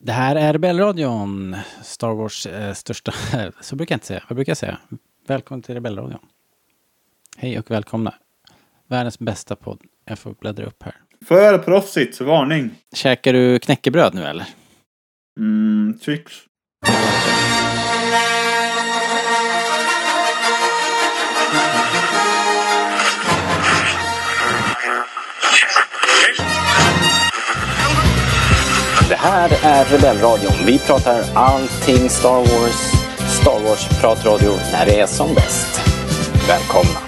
Det här är Rebellradion, Star Wars eh, största... Så brukar jag inte säga. Vad brukar jag säga? Välkommen till Rebellradion. Hej och välkomna. Världens bästa podd. Jag får bläddra upp här. För proffsigt, varning. Käkar du knäckebröd nu eller? Mm, Twix. Det här är Rebellradion. Vi pratar allting Star Wars. Star Wars-pratradio när det är som bäst. Välkomna.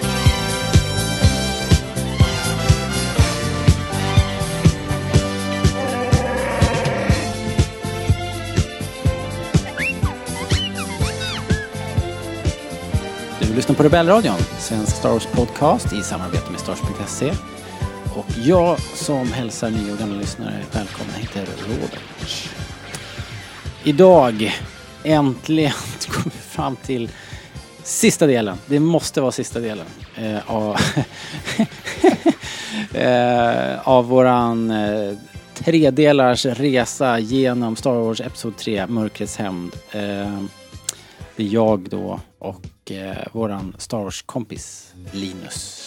Du lyssnar på Rebellradion, svensk Star Wars-podcast i samarbete med Stars.se. Och jag som hälsar nya och gamla lyssnare välkomna heter Robert. Idag, äntligen, kommer vi fram till sista delen. Det måste vara sista delen eh, av, eh, av våran eh, tredelars resa genom Star Wars Episod 3, Mörkrets hämnd. Eh, det är jag då och eh, våran Star Wars-kompis Linus.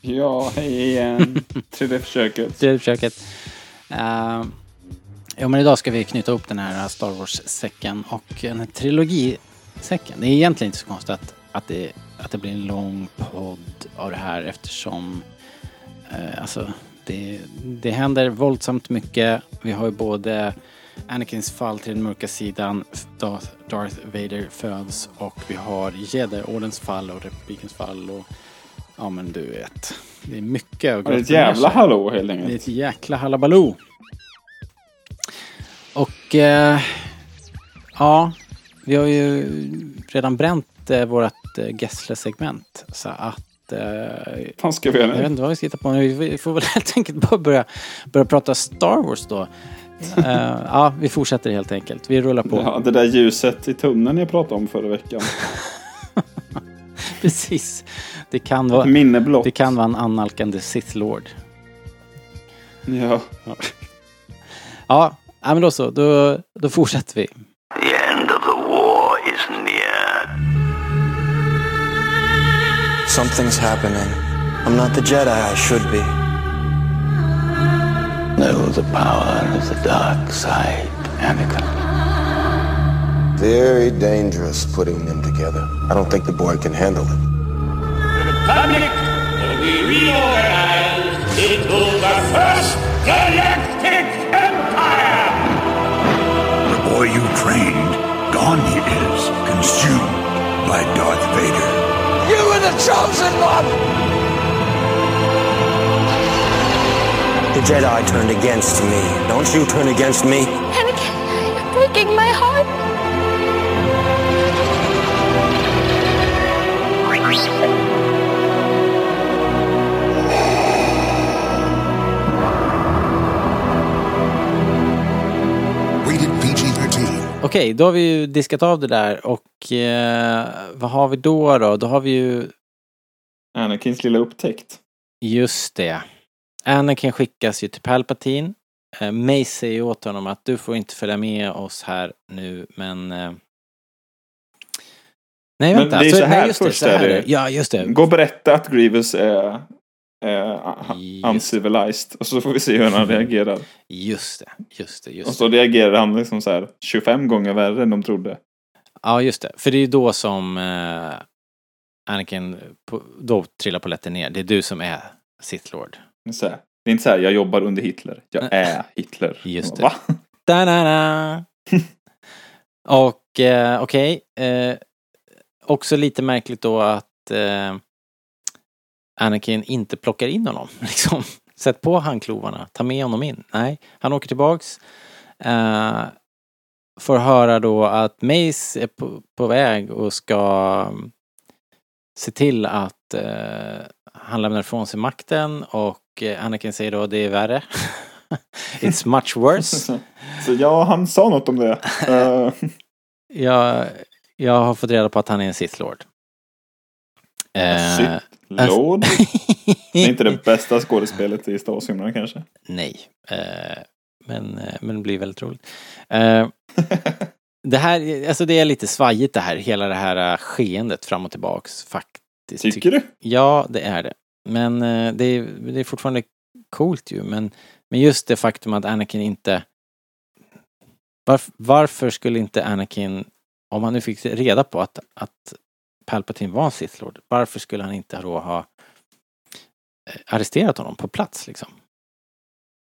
Ja, hej igen. Tredje försöket. Tredje försöket. Uh, ja, men idag ska vi knyta upp den här Star Wars-säcken och den här trilogisäcken. Det är egentligen inte så konstigt att, att, det, att det blir en lång podd av det här eftersom uh, alltså, det, det händer våldsamt mycket. Vi har ju både Anakins fall till den mörka sidan, Darth, Darth Vader föds och vi har Jedi-ordens fall och Republikens fall och Ja men du vet. Det är mycket att Det är ett jävla hallå helt Det är enkelt. ett jäkla halabaloo. Och eh, ja, vi har ju redan bränt eh, vårt eh, Gessle-segment. Så att eh, fan ska vi göra jag vet nu? inte vad vi ska hitta på nu. Vi får väl helt enkelt bara börja, börja prata Star Wars då. Eh, ja, vi fortsätter helt enkelt. Vi rullar på. Ja, det där ljuset i tunneln jag pratade om förra veckan. Precis. Det kan vara, Minne blott. det kan vara en annalkande Sith Lord. Ja. Ja, ja men då så. Då, då fortsätter vi. The end of the war is near. Something's happening. I'm not the Jedi I should be. Know the power of the dark side, Anakin. Very dangerous putting them together. I don't think the boy can handle it. The Republic will be reorganized into the first galactic empire. The boy you trained, gone he is, consumed by Darth Vader. You were the chosen one! The Jedi turned against me. Don't you turn against me? Anakin, you're breaking my heart. Rated PG-13. Okej, då har vi ju diskat av det där och eh, vad har vi då då? Då har vi ju Anakins lilla upptäckt. just det. Anakin skickas ju till Palpatine. Eh, Mace säger åt honom att du får inte följa med oss här nu men eh, Nej Men vänta, det är så här nej, just det, först så här är det. det. Ja just det. Gå och berätta att Grievous är, Just. uncivilized. Och så får vi se hur han reagerar. Just det, just det, Och just så det. reagerar han liksom så här 25 gånger värre än de trodde. Ja just det, för det är ju då som eh, Anakin, på, då trillar polletten ner. Det är du som är Sith Lord. Det är, så här, det är inte så här, jag jobbar under Hitler. Jag är Hitler. Just det. Va? Da-na-na. Och eh, okej. Eh, också lite märkligt då att eh, Anakin inte plockar in honom. Liksom. Sätt på handklovarna, ta med honom in. Nej, han åker tillbaks. Eh, får höra då att Mace är på, på väg och ska mm, se till att eh, han lämnar ifrån sig makten och eh, Anakin säger då det är värre. It's much worse. Så, ja, han sa något om det. Eh, Jag, jag har fått reda på att han är en Sith Lord. Eh, Sith Lord. Det är inte det bästa skådespelet i Star Wars-filmerna kanske. Nej. Eh, Men, eh, men det blir väldigt roligt. Eh, det här, alltså det är lite svajigt det här, hela det här eh, skeendet fram och tillbaks faktiskt. Tycker du? Ja, det är det. Men eh, det är, det är fortfarande coolt ju. Men, men just det faktum att Anakin inte... Varf, varför skulle inte Anakin, om han nu fick reda på att, att Palpatine var en Sith Lord, varför skulle han inte då ha eh, arresterat honom på plats liksom?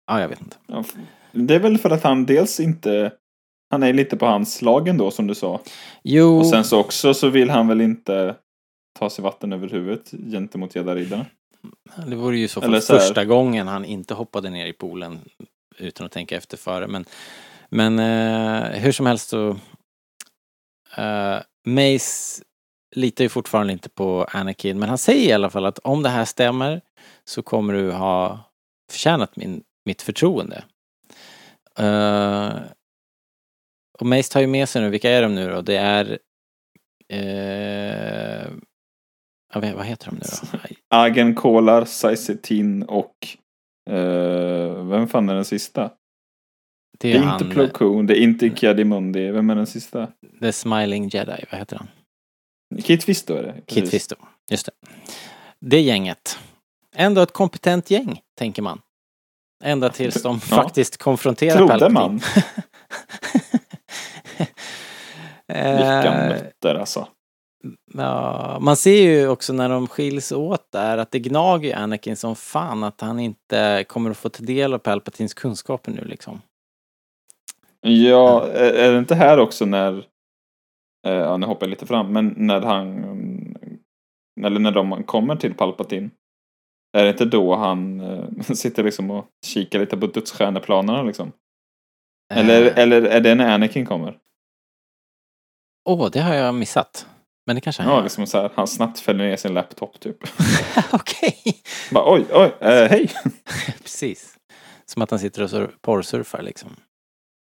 Ja, jag vet inte. Ja, det är väl för att han dels inte... Han är lite på hans lag ändå som du sa. Jo, Och sen så också så vill han väl inte ta sig vatten över huvudet gentemot gäddariddarna. det vore ju så fall första gången han inte hoppade ner i poolen utan att tänka efter före. Men, men eh, hur som helst så... Uh, Mace litar ju fortfarande inte på Anakin, men han säger i alla fall att om det här stämmer så kommer du ha förtjänat min, mitt förtroende. Uh, och Mace tar ju med sig nu, vilka är de nu då? Det är... Eh, uh, jag vad vad heter de nu då? Agen Kolar, Saisetin och... Uh, vem fan är den sista? Det Det är är han, inte Plo Koon, det är inte Kiadimundi. Vem är den sista? The Smiling Jedi, vad heter han? Kit Fisto är det. Kit precis. Fisto, just det. Det gänget. Ändå ett kompetent gäng, tänker man. Ända tills de Ja. faktiskt konfronterar Trodde Palpatine. man. Vilka Eh, nötter alltså. ja, man ser ju också när de skiljs åt där att det gnager Anakin som fan att han inte kommer att få ta del av Palpatines kunskaper nu liksom. Ja, är är det inte här också när... Ja, nu hoppar jag lite fram, men när han... Eller när de kommer till Palpatine. Är det inte då han sitter liksom och kikar lite på dödsstjärneplanerna liksom? Eller, Eh, eller är det när Anakin kommer? Åh, det har jag missat. Men det kanske han Ja, gör. liksom så här, han snabbt fäller ner sin laptop typ. Okej. Bara, oj, oj, eh, hej! Precis. Som att han sitter och sur- porrsurfar liksom.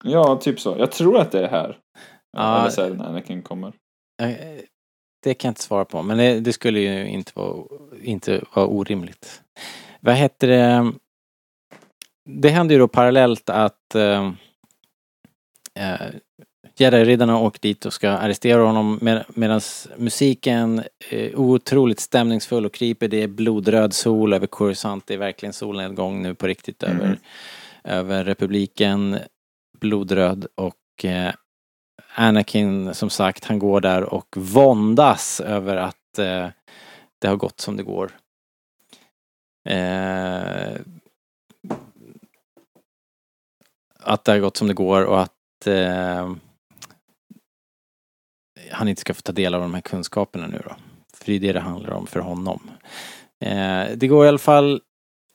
Ja, typ så. Jag tror att det är här. Ja. Eller så är det när Anakin kommer. Eh, Det kan jag inte svara på, men det, det skulle ju inte vara, inte vara orimligt. Vad heter det? Det händer ju då parallellt att eh, eh, Jedi-riddarna åker dit och ska arrestera honom med, medan musiken är otroligt stämningsfull och creepy. Det är blodröd sol över Coruscant. Det är verkligen solnedgång nu på riktigt Mm. över, över republiken. Blodröd och eh, Anakin som sagt, han går där och våndas över att eh, det har gått som det går. Eh, att det har gått som det går och att eh, han inte ska få ta del av de här kunskaperna nu då. För det är det det handlar om för honom. Eh, det går i alla fall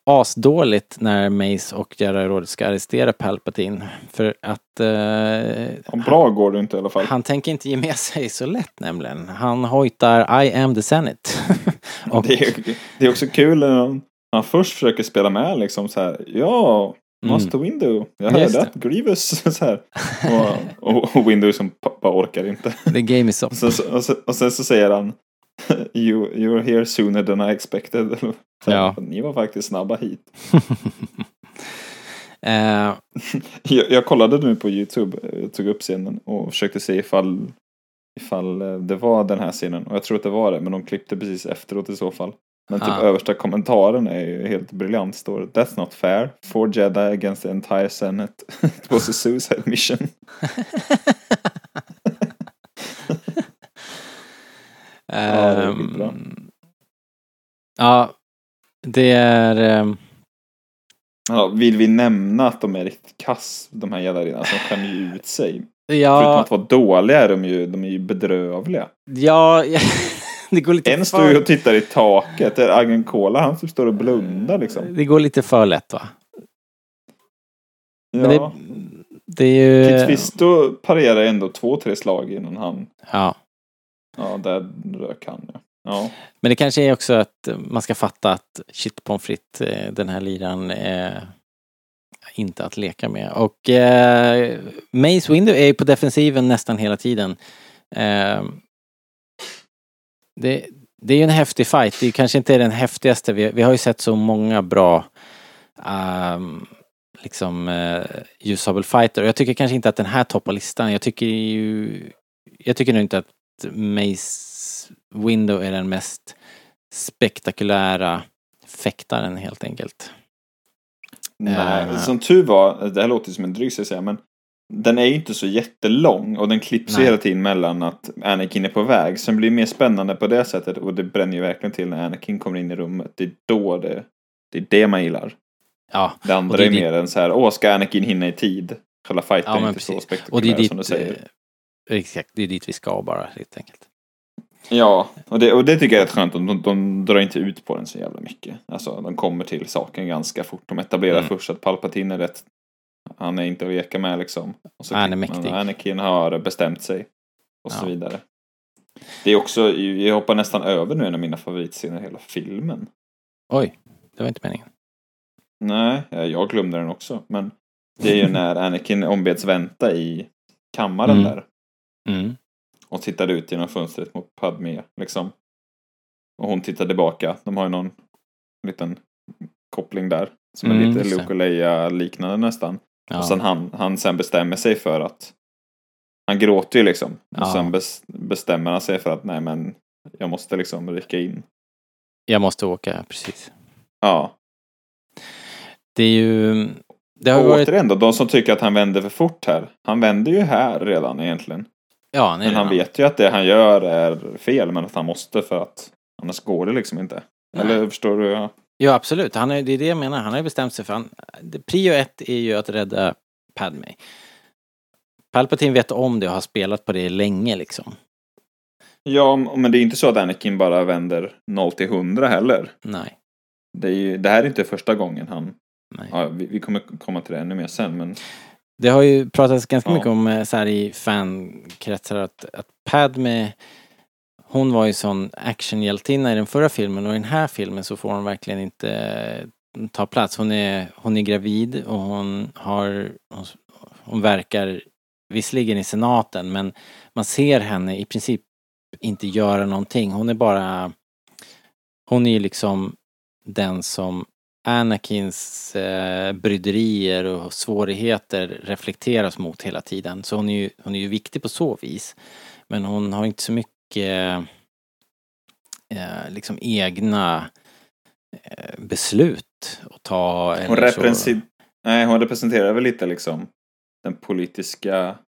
asdåligt när Mace och Jedi-rådet ska arrestera Palpatine. För att eh, bra går det inte i alla fall. han tänker inte ge med sig så lätt nämligen. Han hojtar I am the Senate. och, Det är, det är också kul när han, han först försöker spela med liksom så här. Ja, Master Window. Jag Mm. Just hörde att Grievous så här. Och, och, och Window som bara orkar inte. the game is up. Och sen, så- och sen, och sen så säger han you, You're here sooner than I expected. Så Ja. Ni var faktiskt snabba hit. Eh, Jag, jag kollade nu på YouTube, jag tog upp scenen och försökte se ifall, ifall eh, det var den här scenen. Och jag tror att det var det, men de klippte precis efteråt i så fall. Men typ Ah. översta kommentaren är ju helt briljant. Står That's not fair. Four Jedi against the entire Senate. It was a suicide mission. ehm, skitbra. Ja, det är... ehm, Ja, vill vi nämna att de är riktigt kass, de här jedi Alltså de skämmer ut sig. Förutom ja, att vara dåliga är de ju, de är ju bedrövliga. ja, det går lite En för... står ju och tittar i taket. Det är Agent Cola, han som står och blundar liksom. Det går lite för lätt va? Men Ja. det, det är ju... Kit Fisto parerar ändå två, tre slag innan han... Ja. Ja, där rök han. Ja ja. Men det kanske är också att man ska fatta att shit pommes frites, eh, den här liran är inte att leka med. Och eh, Mace Window är ju på defensiven nästan hela tiden. Eh, det, det är ju en häftig fight. Det kanske inte är den häftigaste. Vi, vi har ju sett så många bra um, liksom eh, ljussabelfighter. Och jag tycker kanske inte att den här toppar listan. Jag tycker ju, jag tycker nog inte att Mace Window är den mest spektakulära fäktaren helt enkelt. Nej, Eh. som tur var, det här låter som en dryg ska jag säga, men den är ju inte så jättelång och den klipps Nej. hela tiden mellan att Anakin är på väg. Så det blir mer spännande på det sättet och det bränner ju verkligen till när Anakin kommer in i rummet. Det är då det, det är det man gillar. Ja, Det andra det är är mer än så här, åh ska Anakin hinna i tid? Själva fighten Ja, är inte så precis. spektakulär och det är dit, som du säger. eh, exakt, det är dit vi ska bara helt enkelt. Ja, och det, och det tycker jag är rätt skönt. De, de drar inte ut på den så jävla mycket. Alltså, de kommer till saken ganska fort. De etablerar Mm. först att Palpatine är rätt... Han är inte att leka med liksom. Och så Han är mäktig. Anakin har bestämt sig. Och så Ja. vidare. Det är också, jag hoppar nästan över nu en av mina favoritscener i hela filmen. Oj, det var inte meningen. Nej, jag glömde den också. Men det är ju när Anakin ombeds vänta i kammaren Mm. där. Mm. Och tittar ut genom fönstret mot Padme liksom. Och hon tittar tillbaka. De har ju någon liten koppling där. Som är Mm, lite. Luke och Leia liknande nästan. Ja. Och sen han, han sen bestämmer sig för att han gråter ju liksom. Ja. Och sen bes, bestämmer han sig för att nej men jag måste liksom rycka in. Jag måste åka, precis. Ja. Det är ju... Det har Och varit... återigen då, de som tycker att han vänder för fort här. Han vänder ju här redan egentligen. Ja, nej, Men han redan. vet ju att det han gör är fel men att han måste för att annars går det liksom inte. Nej. Eller förstår du? Ja. Ja, absolut. Han är, det är det jag menar. Han har ju bestämt sig för... Han, det, prio ett är ju att rädda Padme. Palpatine vet om det och har spelat på det länge liksom. Ja, men det är inte så att Anakin bara vänder 0 till 100 heller. Nej. Det, är ju, det här är inte första gången han... nej. Ja, vi, vi kommer komma till det ännu mer sen, men... Det har ju pratats ganska Ja. mycket om eh, så här i fankretsar att, att Padme hon var ju sån actionhjältinna i den förra filmen och i den här filmen så får hon verkligen inte eh, ta plats. Hon är, hon är gravid och hon har, hon, hon verkar visserligen i senaten men man ser henne i princip inte göra någonting. Hon är bara, hon är ju liksom den som Anakins eh, bryderier och svårigheter reflekteras mot hela tiden. Så hon är, ju, hon är ju viktig på så vis. Men hon har inte så mycket eh, liksom egna eh, beslut att ta. Hon, represen- Nej, hon representerar väl lite liksom den politiska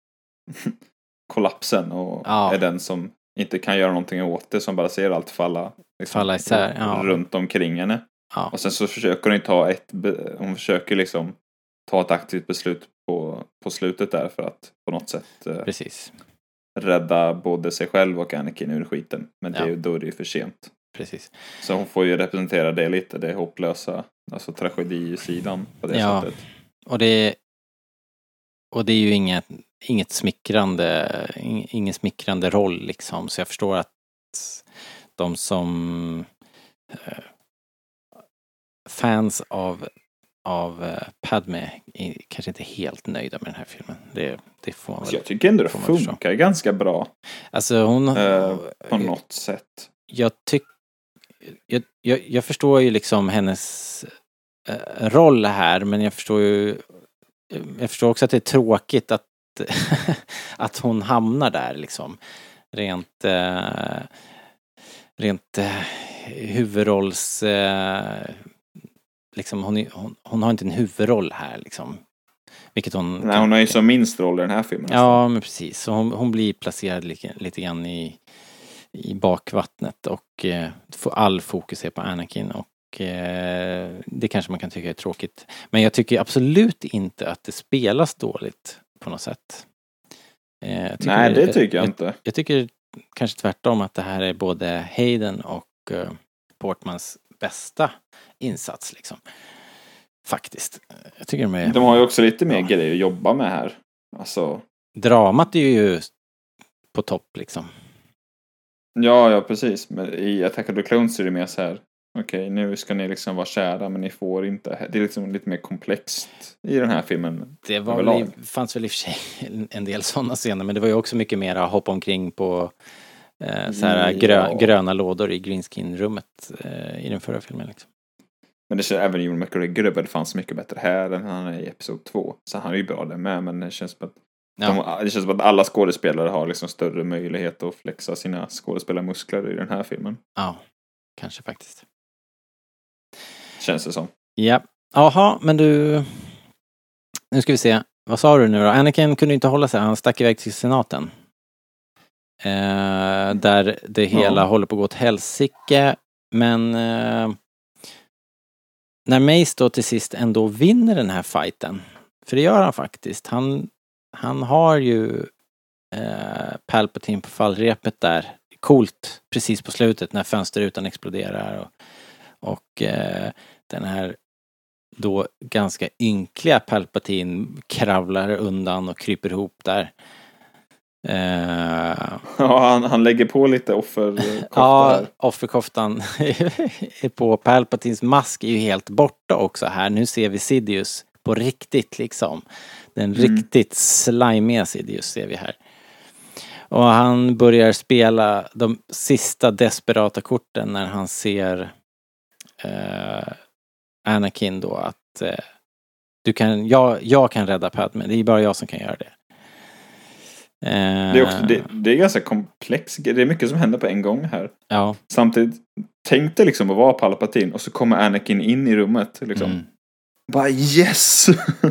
kollapsen och Ja. är den som inte kan göra någonting åt det, som bara ser allt falla, liksom, Falla isär, ja. runt omkring henne. Ja, Och sen så försöker hon ta ett, hon försöker liksom ta ett aktivt beslut på, på slutet där för att på något sätt eh, precis. rädda både sig själv och Anakin ur skiten. Men det är Ja. ju, då är det ju för sent. precis. Så hon får ju representera det lite, det hopplösa, alltså tragedisidan på det Ja. sättet. Och det, och det är ju inget, inget smickrande, ing- ingen smickrande roll liksom. Så jag förstår att de som eh, fans av, av eh, Padme är kanske inte helt nöjda med den här filmen. Det, det får man Så väl. jag tycker ändå det förstå. funkar ganska bra Alltså hon... eh, på något sätt. jag tycker... Jag, jag, jag förstår ju liksom hennes eh, roll här men jag förstår ju... Jag förstår också att det är tråkigt att, att hon hamnar där liksom. Rent... Eh, rent eh, huvudrolls... Eh, liksom hon, är, hon, hon har inte en huvudroll här liksom. Vilket hon... Nej, hon har ju som minst roll i den här filmen. Ja, men precis. Så hon, hon blir placerad lite, lite grann i, i bakvattnet och eh, får all fokus är på Anakin och eh, det kanske man kan tycka är tråkigt. Men jag tycker absolut inte att det spelas dåligt på något sätt. Eh, jag Nej, det tycker jag jag, inte. jag tycker kanske tvärtom att det här är både Hayden och eh, Portmans bästa insats liksom. Faktiskt. Jag tycker de är... De har ju också lite mer Ja. grejer att jobba med här. Alltså, Dramat är ju på topp liksom. ja, ja precis. Men i Attack of the Clones är det mer så här. Okej, nu ska ni liksom vara kära men ni får inte. Det är liksom lite mer komplext i den här filmen. Det var väl, fanns väl i och för sig en del sådana scener men det var ju också mycket mera hoppa omkring på eh, så här grö, Ja. gröna lådor i greenskin-rummet eh, i den förra filmen. Liksom. Men det känns även Ewan McGregor det fanns mycket bättre här än han är i Episod 2. Så han är ju bra där med, men det känns som att Ja. de, det känns som att alla skådespelare har liksom större möjlighet att flexa sina skådespelarmuskler i den här filmen. ja, kanske faktiskt. Känns det som. Ja. Jaha, men du... Nu ska vi se. Vad sa du nu då? Anakin kunde inte hålla sig. Han stack iväg till senaten. Eh, där det hela Ja. håller på att gå åt helsike. Men eh, när Mace då till sist ändå vinner den här fighten. För det gör han faktiskt. Han, han har ju eh, Palpatine på fallrepet där. Coolt precis på slutet när fönsterrutan exploderar. Och, och eh, den här då ganska ynkliga Palpatine kravlar undan och kryper ihop där. Eh, Ja, han, han lägger på lite offerkofta ja, offerkoftan på Palpatines mask är ju helt borta också här. Nu ser vi Sidious på riktigt liksom. Den Mm. riktigt slimiga Sidious ser vi här. Och han börjar spela de sista desperata korten när han ser eh, Anakin då att eh, du kan, jag, jag kan rädda Padme, det är bara jag som kan göra det. Eh, Det är, också, det, det är ganska komplext. Det är mycket som händer på en gång här. Ja. Samtidigt, tänk dig liksom att vara Palpatine och så kommer Anakin in i rummet. Liksom. Mm. Bara yes!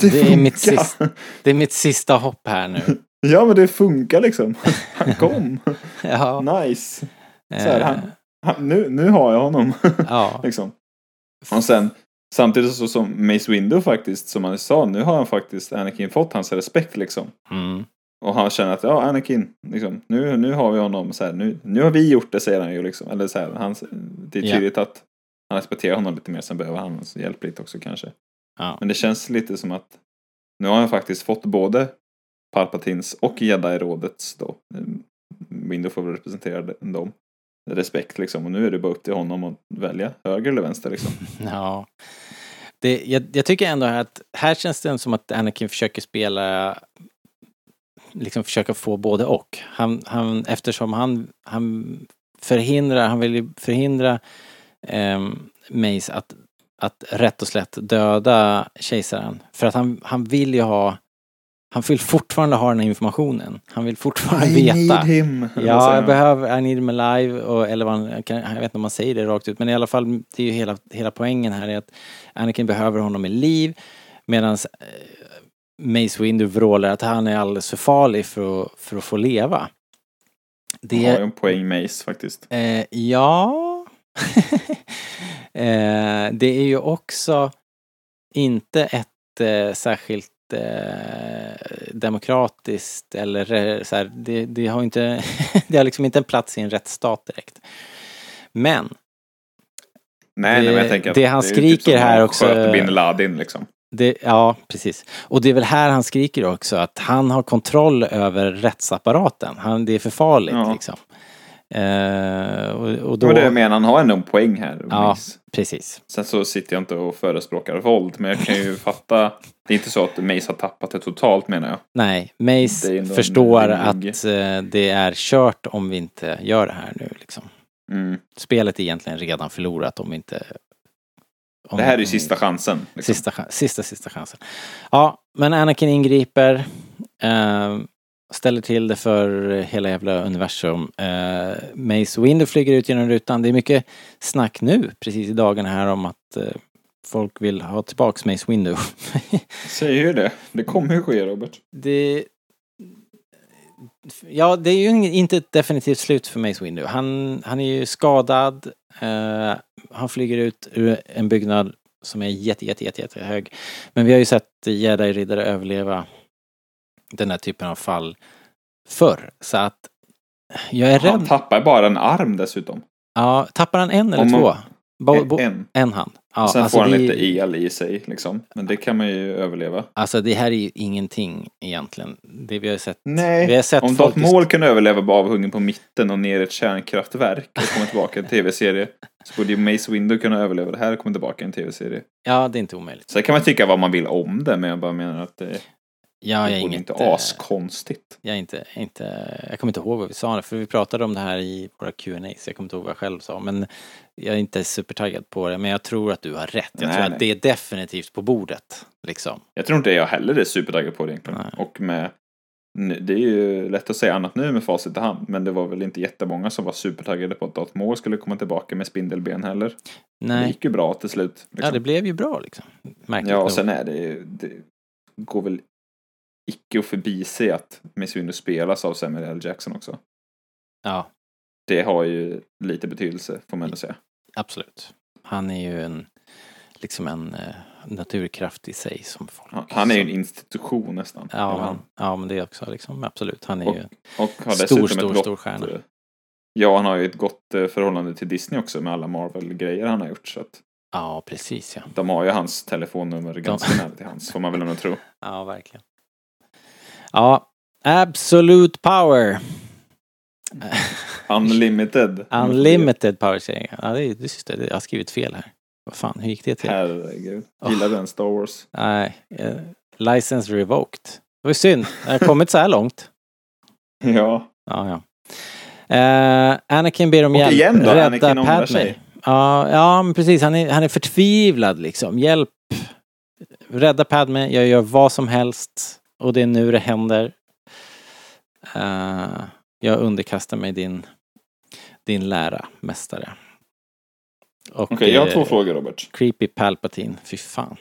Det Det, är funkar! mitt sista- Det är mitt sista hopp här nu. Ja men det funkar liksom. Han kom. Ja. Nice. Så här, eh, han, han, nu, nu har jag honom. ja. liksom. Och sen samtidigt så som Mace Windu faktiskt, som han sa, nu har han faktiskt Anakin fått hans respekt liksom. Mm. Och han känner att ja, Anakin, liksom, nu, nu har vi honom så här, nu, nu har vi gjort det säger han ju liksom. Eller så här, han, det är tydligt att han respekterar honom lite mer, sen behöver han hans hjälp lite också kanske. Ja. Men det känns lite som att nu har han faktiskt fått både Palpatins och Jedi-rådets då, eh, Windu får väl representera dem, respekt liksom. Och nu är det bara upp till honom att välja höger eller vänster liksom. Ja. Det, jag, jag tycker ändå att här känns det som att Anakin försöker spela liksom försöka få både och. Han, han, eftersom han, han förhindrar, han vill ju förhindra um, Mace att, att rätt och slätt döda kejsaren. För att han, han vill ju ha, han vill fortfarande ha den här informationen. Han vill fortfarande veta. him! Vad Ja, säger jag behöver I need him alive och, eller vad, han- jag, kan, jag vet inte om man säger det rakt ut men i alla fall det är ju hela, hela poängen här är att Anakin behöver honom i liv medan eh, Mace Windu vrålar att han är alldeles för farlig för att, för att få leva. Han har ju Det, en poäng Mace faktiskt. eh, ja. eh, det är ju också inte ett eh, särskilt eh, demokratiskt eller så här, det, det har inte, det har liksom inte en plats i en rättsstat direkt. Men Nej, Det- nej, men jag tänker att det han ju skriker typ här också- sköta bin Laden liksom. Det, ja, precis. Och det är väl här han skriker också att han har kontroll över rättsapparaten. Han, det är för farligt Ja. liksom. Eh, och, och Det då, var det jag menar, han har ändå en poäng här. Ja. Mace. precis. Sen så sitter jag inte och förespråkar våld, men jag kan ju fatta. Det är inte så att Mace har tappat det totalt menar jag. Nej, Det Mace förstår att eh, det är kört om vi inte gör det här nu liksom. Mm. Spelet är egentligen redan förlorat om vi inte... Om, Det här är ju sista chansen. Liksom. Sista, sista, sista chansen. Ja, men Anakin ingriper. Eh, ställer till det för hela jävla universum. Eh, Mace Windu flyger ut genom rutan. Det är mycket snack nu, precis i dagarna här, om att eh, folk vill ha tillbaks Mace Windu. Säger ju det. Det kommer ju ske Robert. det... Ja, det är ju inte ett definitivt slut för Mace Windu. Han, han är ju skadad. Eh, han flyger ut ur en byggnad som är jätte, jätte, jätte, jätte hög. Men vi har ju sett jedi-riddare överleva den här typen av fall förr. Så att jag är Han rädd. tappar bara en arm dessutom. Ja, tappar han en eller Om man- två? Bo, En. bo, en. en hand. Ja, Sen alltså får han det, lite el i sig liksom. Men det kan man ju överleva. Alltså det här är ju ingenting egentligen. Det vi har sett. Nej, Vi har sett om Darth Maul kan överleva bara avhuggen på mitten och ner i ett kärnkraftverk och komma tillbaka i en tv-serie. Så borde ju Mace Windu kunna överleva det här och komma tillbaka i en tv-serie. Ja, det är inte omöjligt. Sen kan man tycka vad man vill om det, men jag bara menar att det... Ja, det jag är inget... inte eh, askonstigt. Jag, är inte, inte, jag kommer inte ihåg vad vi sa, för vi pratade om det här i våra Q&A så jag kommer inte ihåg vad jag själv sa. Men jag är inte supertaggad på det, men jag tror att du har rätt. Jag Nej, tror nej. att det är definitivt på bordet. Liksom. Jag tror inte jag heller är supertaggad på det egentligen. Nej. Och med, det är ju lätt att säga annat nu med facit i hand, men det var väl inte jättemånga som var supertaggade på att Darth skulle komma tillbaka med spindelben heller. Det Nej, gick ju bra till slut. Liksom. ja det blev ju bra liksom. Märkligt Ja, nog. och sen är det ju, det går väl icke att förbise att Miss Windu spelas av Samuel L. Jackson också. Ja, Det har ju lite betydelse, får man ändå säga. absolut. Han är ju en, liksom en eh, naturkraft i sig som folk. Han- Han är ju en institution nästan. Ja, men, ja, men det är också liksom, absolut. Han är Och- ju Och har Stor, stor, gott, stor stjärna. eh, Ja, han har ju ett gott eh, förhållande till Disney också med alla Marvel-grejer han har gjort. Så att Ja, precis ja. de har ju hans telefonnummer ganska nära till hans, får man väl ändå tro. Ja, verkligen. Ja, Absolute Power. Unlimited. Unlimited Power säger jag. Ja, det det just det. Jag har skrivit fel här. Vad fan, hur gick det till? Herregud. Gillar den Star Wars? Nej, eh, License Revoked. Det var ju synd. Jag har kommit så här långt. Ja. Ja, ja. Eh, Anakin ber om Och hjälp. igen då, Rädda Anakin ångrar sig. Ja, ja, men precis. Han är, han är förtvivlad liksom. Hjälp. Rädda Padme. Jag gör vad som helst. Och det är nu det händer. Eh, jag underkastar mig din, din lära, mästare. Okej, jag har eh, två frågor Robert. Creepy Palpatine. Fy fan.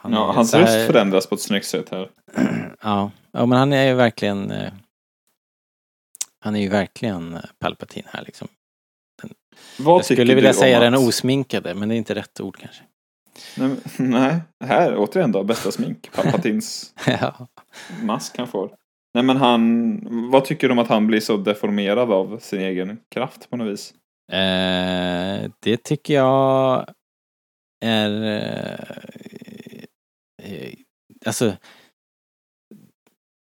Han Ja, hans här- röst förändras på ett snyggt sätt här. Ja, ja men han är ju verkligen eh, Han är ju verkligen Palpatine här liksom. Vad Jag skulle vilja säga den att- osminkade, men det är inte rätt ord kanske. Nej, nej, här återigen då, bästa smink. Palpatins ja. mask han får. Nej men han, vad tycker du om att han blir så deformerad av sin egen kraft på något vis? eh, det tycker jag är... Eh, eh, alltså...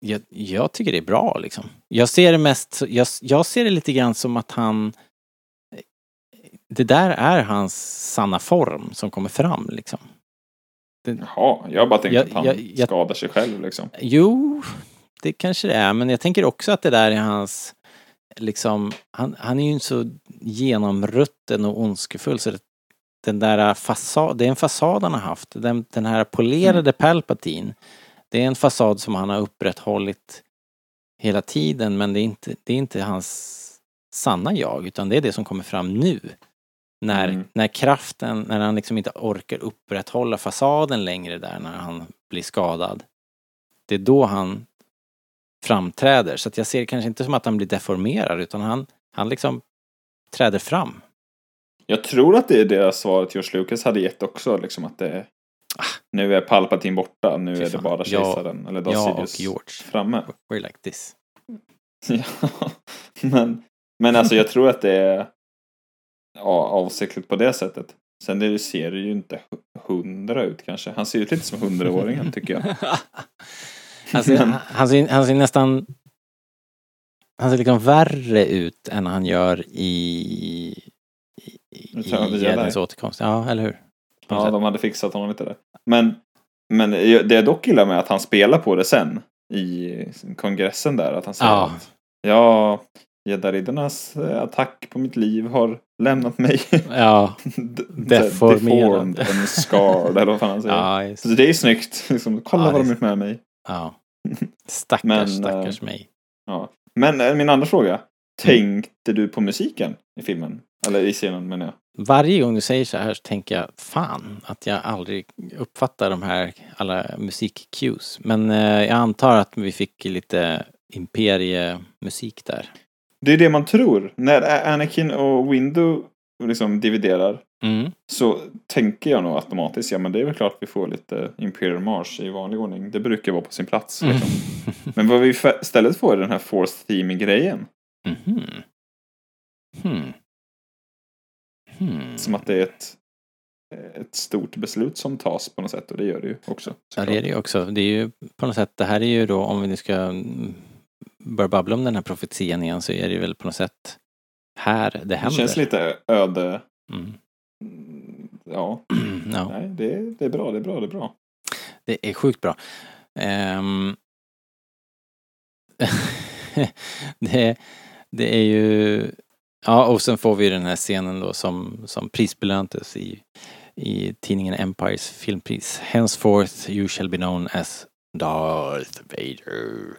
Jag, jag tycker det är bra liksom. Jag ser det mest, jag, jag ser det lite grann som att han det där är hans sanna form som kommer fram liksom. Jaha, jag har bara tänkt Jag- att han jag- jag- skadar sig själv liksom. Jo, det kanske det är, men jag tänker också att det där är hans, liksom, han, han är ju inte så genomrutten och ondskefull så det, den där fasad, det är en fasad han har haft, den, den här polerade Palpatine, det är en fasad som han har upprätthållit hela tiden men det är inte, det är inte hans sanna jag utan det är det som kommer fram nu. När, Mm. när kraften, när han liksom inte orkar upprätthålla fasaden längre där när han blir skadad. Det är då han framträder. Så att jag ser det kanske inte som att han blir deformerad utan han, han liksom träder fram. Jag tror att det är det svaret George Lucas hade gett också, liksom att det nu är Palpatine borta, nu Ah. Fy är det bara kejsaren, eller Darth jag och George. framme. We're like this. Ja, men, men alltså jag tror att det är avsiktligt på det sättet. Sen det ser det ju inte hundra ut kanske. Han ser ut lite som hundraåringen tycker jag. Han ser, han, ser, han ser nästan han ser liksom värre ut än han gör i i, i, återkomst. Ja, eller hur? Ja, sätt. de hade fixat honom lite där. Men, men det jag dock gillar med att han spelar på det sen i kongressen där. Att han säger Ja. att ja, Jedi-riddarnas eh, attack på mitt liv har lämnat mig Ja, Deformerad. and scarred. Eller vad fan han säger. ja, just, Så det är snyggt. Liksom, kolla Ja, vad de gjort med mig. ja. Stackars, Men, stackars eh, mig. Ja. Men eh, min andra fråga. Tänkte du på musiken i filmen? Eller i scenen menar jag. Varje gång du säger så här så tänker jag fan att jag aldrig uppfattar de här alla musik-cues. Men eh, jag antar att vi fick lite imperiemusik där. Det är det man tror. När Anakin och Windu liksom dividerar Mm. så tänker jag nog automatiskt, ja men det är väl klart vi får lite Imperial March i vanlig ordning. Det brukar vara på sin plats. Mm. Liksom. Men vad vi istället får är den här Force Theming-grejen. Mhm. Hmm. Hmm. Som att det är ett, ett stort beslut som tas på något sätt och det gör det ju också. Ja, såklart. det är det ju också. Det är ju på något sätt, det här är ju då, om vi nu ska mm, börja babbla om den här profetian igen, så är det väl på något sätt här det det händer. känns lite öde. Mm. Mm, Ja, ja, nej det är, det är bra, det är bra, det är bra. det är sjukt bra. Ehm, det, det är ju, ja och sen får vi den här scenen då som, som prisbelöntes i, i tidningen Empires filmpris. Henceforth you shall be known as Darth Vader.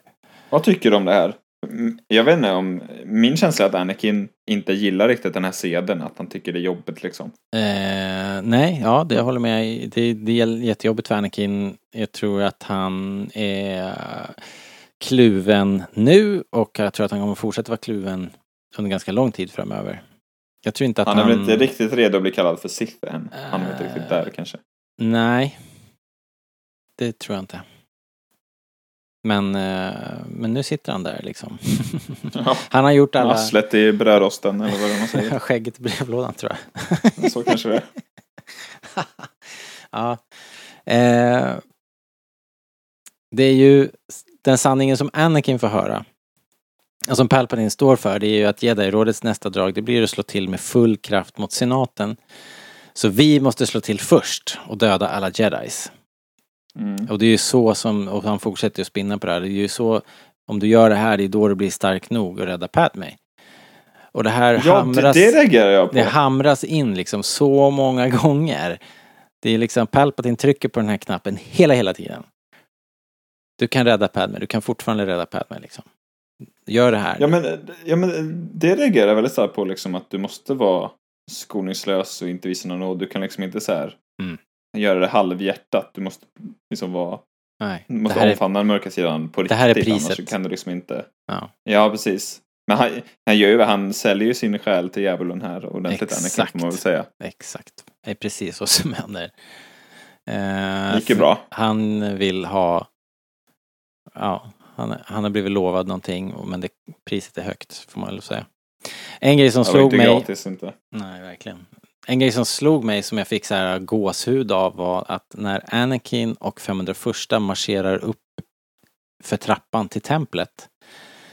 Vad tycker du om det här? Mm, Jag vet inte om, min känsla är att Anakin inte gillar riktigt den här seden, att han tycker det är jobbigt liksom. Eh, nej, ja det jag håller med i. det, det är jättejobbigt för Anakin. Jag tror att han är kluven nu och jag tror att han kommer fortsätta vara kluven under ganska lång tid framöver. Jag tror inte att Han han... är väl inte riktigt redo att bli kallad för Sith än. Han är väl inte riktigt där kanske. Nej. Det tror jag inte. Men, eh, men nu sitter han där liksom. Ja. Han har gjort alla... Arslet i brödrosten eller vad det man säger. Skägget i brevlådan tror jag. Så kanske det är. ja. Eh, det är ju den sanningen som Anakin får höra. Och som Palpatine står för, det är ju att Jedi-rådets nästa drag, det blir att slå till med full kraft mot senaten. Så vi måste slå till först och döda alla jedis. Mm. Och det är ju så som, och han fortsätter ju spinna på det här, det är ju så, om du gör det här, det är då du blir stark nog att rädda Padme. Och det här Ja, hamras, det reagerar jag på. det hamras in liksom så många gånger. Det är liksom, Palpatine trycker på den här knappen hela, hela tiden. Du kan rädda Padme, du kan fortfarande rädda Padme liksom. Gör det här. Ja men, ja men det reagerar jag väldigt starkt på liksom att du måste vara skoningslös och inte visa någon nåd. Du kan liksom inte så här Mm. Göra det halvhjärtat. Du måste liksom vara, Nej. du måste är, omfamna den mörka sidan på riktigt. Det här är Annars priset. så kan du liksom inte. ja, Ja precis. Men han, han gör ju, han säljer ju sin själ till djävulen här ordentligt Anakin Exakt. får man väl säga. exakt. Det är precis så som händer. Eh, för bra. Han vill ha, ja, han, han har blivit lovad någonting men det, priset är högt får man väl säga. En grej som Det var slog inte mig, gratis inte. nej verkligen. En grej som slog mig som jag fick så här gåshud av var att när Anakin och 501 marscherar upp för trappan till templet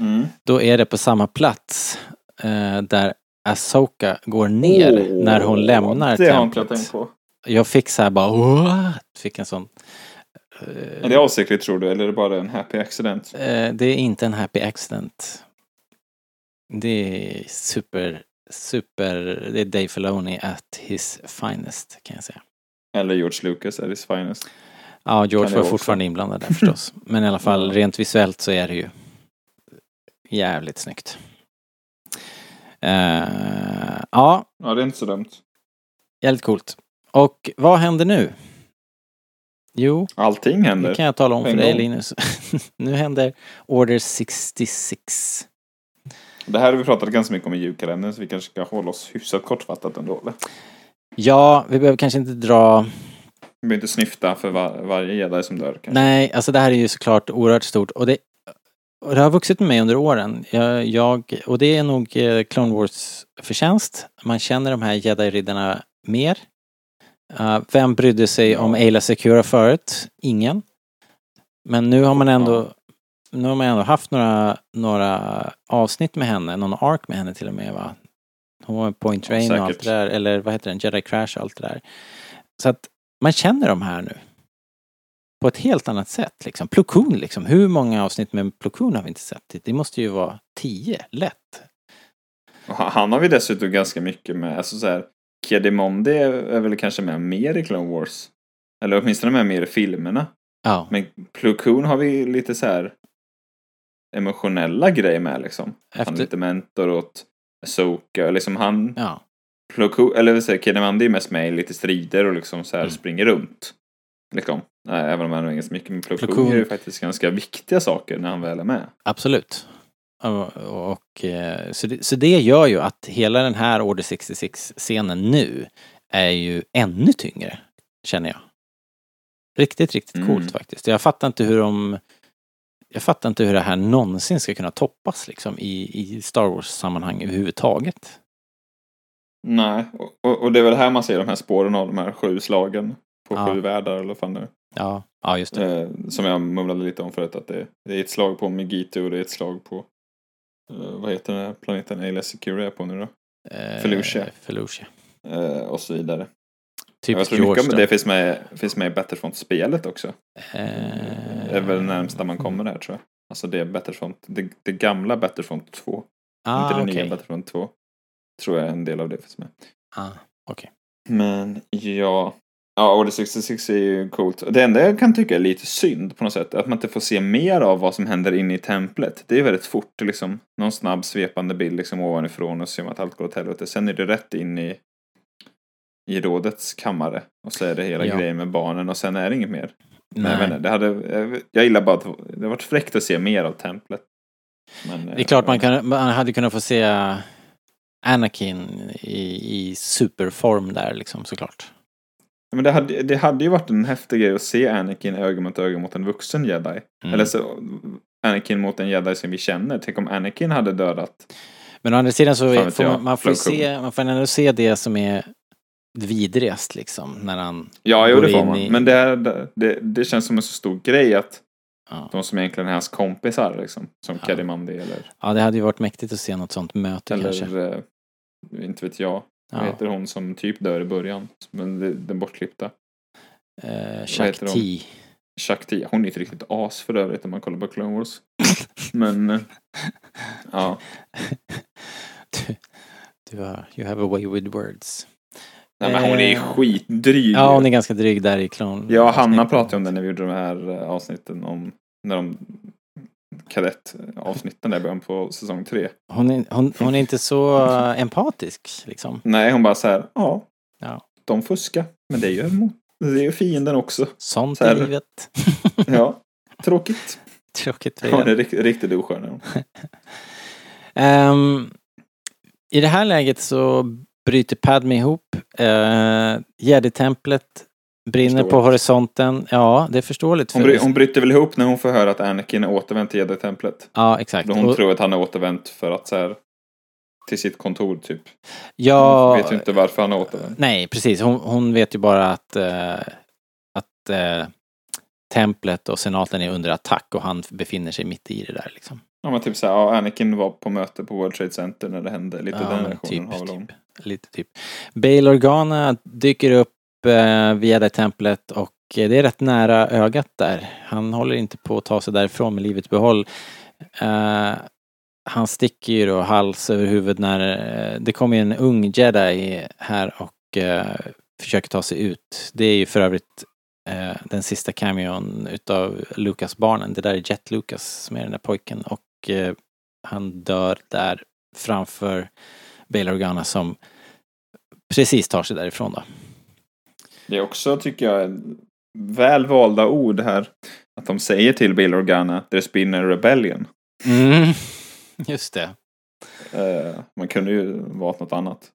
Mm. Då är det på samma plats eh, där Asoka går ner Åh, när hon lämnar Det har inte jag templet. på. Jag fick så här bara what? Fick en sån... Är det avsiktligt tror du eller är det bara en happy accident? Eh, det är inte en happy accident. Det är super, super, det är Dave Filoni at his finest kan jag säga. Eller George Lucas är his finest. Ja, George var fortfarande inblandad där förstås. Men i alla fall rent visuellt så är det ju jävligt snyggt. Eh, ja, Ja det är inte så dumt. Jävligt coolt. Och vad händer nu? Jo, Allting händer. det kan jag tala om för dig gång. Linus. nu händer Order 66. Det här har vi pratat ganska mycket om i julkalendern så vi kanske ska hålla oss hyfsat kortfattat ändå. Eller? Ja, vi behöver kanske inte dra... Vi behöver inte snyfta för var, varje jedi som dör. Kanske. Nej, alltså det här är ju såklart oerhört stort. Och det, och det har vuxit med mig under åren. Jag, jag, och det är nog eh, Clone Wars förtjänst. Man känner de här jedi-riddarna mer. Uh, vem brydde sig Ja. om Ayla Secura förut? Ingen. Men nu har man ändå nu har man ändå haft några, några avsnitt med henne, någon ark med henne till och med va? Hon var Point Ja, Rain och allt det där, eller vad heter den, Jedi Crash och allt det där. Så att man känner de här nu. På ett helt annat sätt liksom. Plo Koon liksom, hur många avsnitt med Plo Koon har vi inte sett? Det måste ju vara tio, lätt. Han- har vi dessutom ganska mycket med. Alltså så här, Kiedimondi är, väl kanske med mer i Clone Wars. Eller åtminstone med mer i filmerna. Ja, Men Plo Koon har vi lite så här emotionella grejer med liksom. Han är efter, lite mentor åt Asoka. och Liksom han, ja, Plo Koon, eller vill säga Kiedimondi är mest med i lite strider och liksom så här Mm. springer runt. Liksom. Även om han är ganska mycket. Men Plo Plo Koon Koon- gör ju faktiskt ganska viktiga saker när han väl är med. absolut. Och, och, eh, så, det, så det gör ju att hela den här Order 66-scenen nu är ju ännu tyngre, känner jag. Riktigt, riktigt Mm. coolt faktiskt. Jag fattar inte hur de... Jag fattar inte hur det här någonsin ska kunna toppas liksom i, i Star Wars-sammanhang överhuvudtaget. Nej, och, och, det är väl här man ser de här spåren av de här sju slagen på Ja. sju världar eller vad fan är. Ja, ja just det. Eh, som jag mumlade lite om förut att det, det är ett slag på Megito och det är ett slag på eh, vad heter den här planeten Ayla Secure är på nu då? Eh, Felucia. Felucia. Eh, och så vidare. Jag Typiskt tror mycket om det finns med, finns med i Battlefront-spelet också. Eh, är väl närmsta man kommer där tror jag. Alltså det är Battlefront, det, det gamla Battlefront 2. Ah, inte det okej. nya Battlefront 2. Tror jag en del av det finns med. Ah, okej. Men ja. Ja, Order 66 är ju coolt. Det enda jag kan tycka är lite synd på något sätt, att man inte får se mer av vad som händer inne i templet. Det är väldigt fort, det liksom någon snabb svepande bild liksom ovanifrån och ser man att allt går åt helvete. Sen är det rätt in i, i rådets kammare. Och så är det hela Ja. grejen med barnen och sen är det inget mer. Men jag, Nej. vet inte, det hade, jag- jag gillar bara att det har varit fräckt att se mer av templet. Men, eh, Det är klart man, kan, man hade kunnat få se Anakin i, i superform där liksom såklart. Men det hade, det hade ju varit en häftig grej att se Anakin öga mot öga mot en vuxen jedi. Mm. Eller så Anakin mot en jedi som vi känner. Tänk om Anakin hade dödat. Men å andra sidan så får jag. man, man får se, man får ändå se det som är vidrigast liksom när han Ja, jo det får man. i- Men det, det, det känns som en så stor grej att Ja. de som egentligen är hans kompisar liksom. Som Ja. Kadimandi eller, Ja, det hade ju varit mäktigt att se något sånt möte kanske. eller eh, inte vet jag. Vad Ja. heter hon som typ dör i början? Men det- den bortklippta. Eh? Shakti. Shakti. Hon är ett riktigt as för övrigt om man kollar på Clone Wars. Men eh, ja. Du, du har, you have a way with words. Nej, men hon är Eh, skitdryg. Ja, hon är ganska dryg där i. Jag och Hanna pratade om det när vi gjorde de här eh, avsnitten om när de kadettavsnitten där i början på säsong tre. Hon är, hon, hon är inte så eh, empatisk liksom. Nej, hon bara så här, ja, Ja. de fuskar, men det gör, det gör fienden också. Sånt Så är livet. Ja, tråkigt. Tråkigt Hon är rikt, riktigt oskön. hon. Ehm, I det här läget så bryter Padme ihop. Uh, Jedi-templet brinner på Förståeligt. horisonten. Ja, det är förståeligt. Hon, för- bry, hon bryter väl ihop när hon får höra att Anakin är återvänt till Jedi-templet. Ja, exakt. Då hon Och- tror att han är återvänt för att så här till sitt kontor typ. ja, Hon vet ju inte varför han har återvänt. Nej, precis. Hon, hon vet ju bara att, eh, att eh, templet och senaten är under attack och han befinner sig mitt i det där liksom. Ja, men typ så här, ja, Anakin var på möte på World Trade Center när det hände. Lite Ja, den versionen typ, har väl hon. typ. Lite typ. Bail Organa dyker upp eh, via det templet och eh, det är rätt nära ögat där. Han håller inte på att ta sig därifrån med livet i behåll. Eh, han sticker ju då hals över huvud när eh, det kommer en ung jedi här och uh, försöker ta sig ut. Det är ju för övrigt den sista cameon utav Lucas-barnen. Det där är Jet Lucas som är den där pojken och han dör där framför Bail Organa som precis tar sig därifrån då. Det är också, tycker jag, väl valda ord här. Att de säger till Bill Organa, there's been a rebellion. Mm, just det. Eh, man kunde ju valt något annat.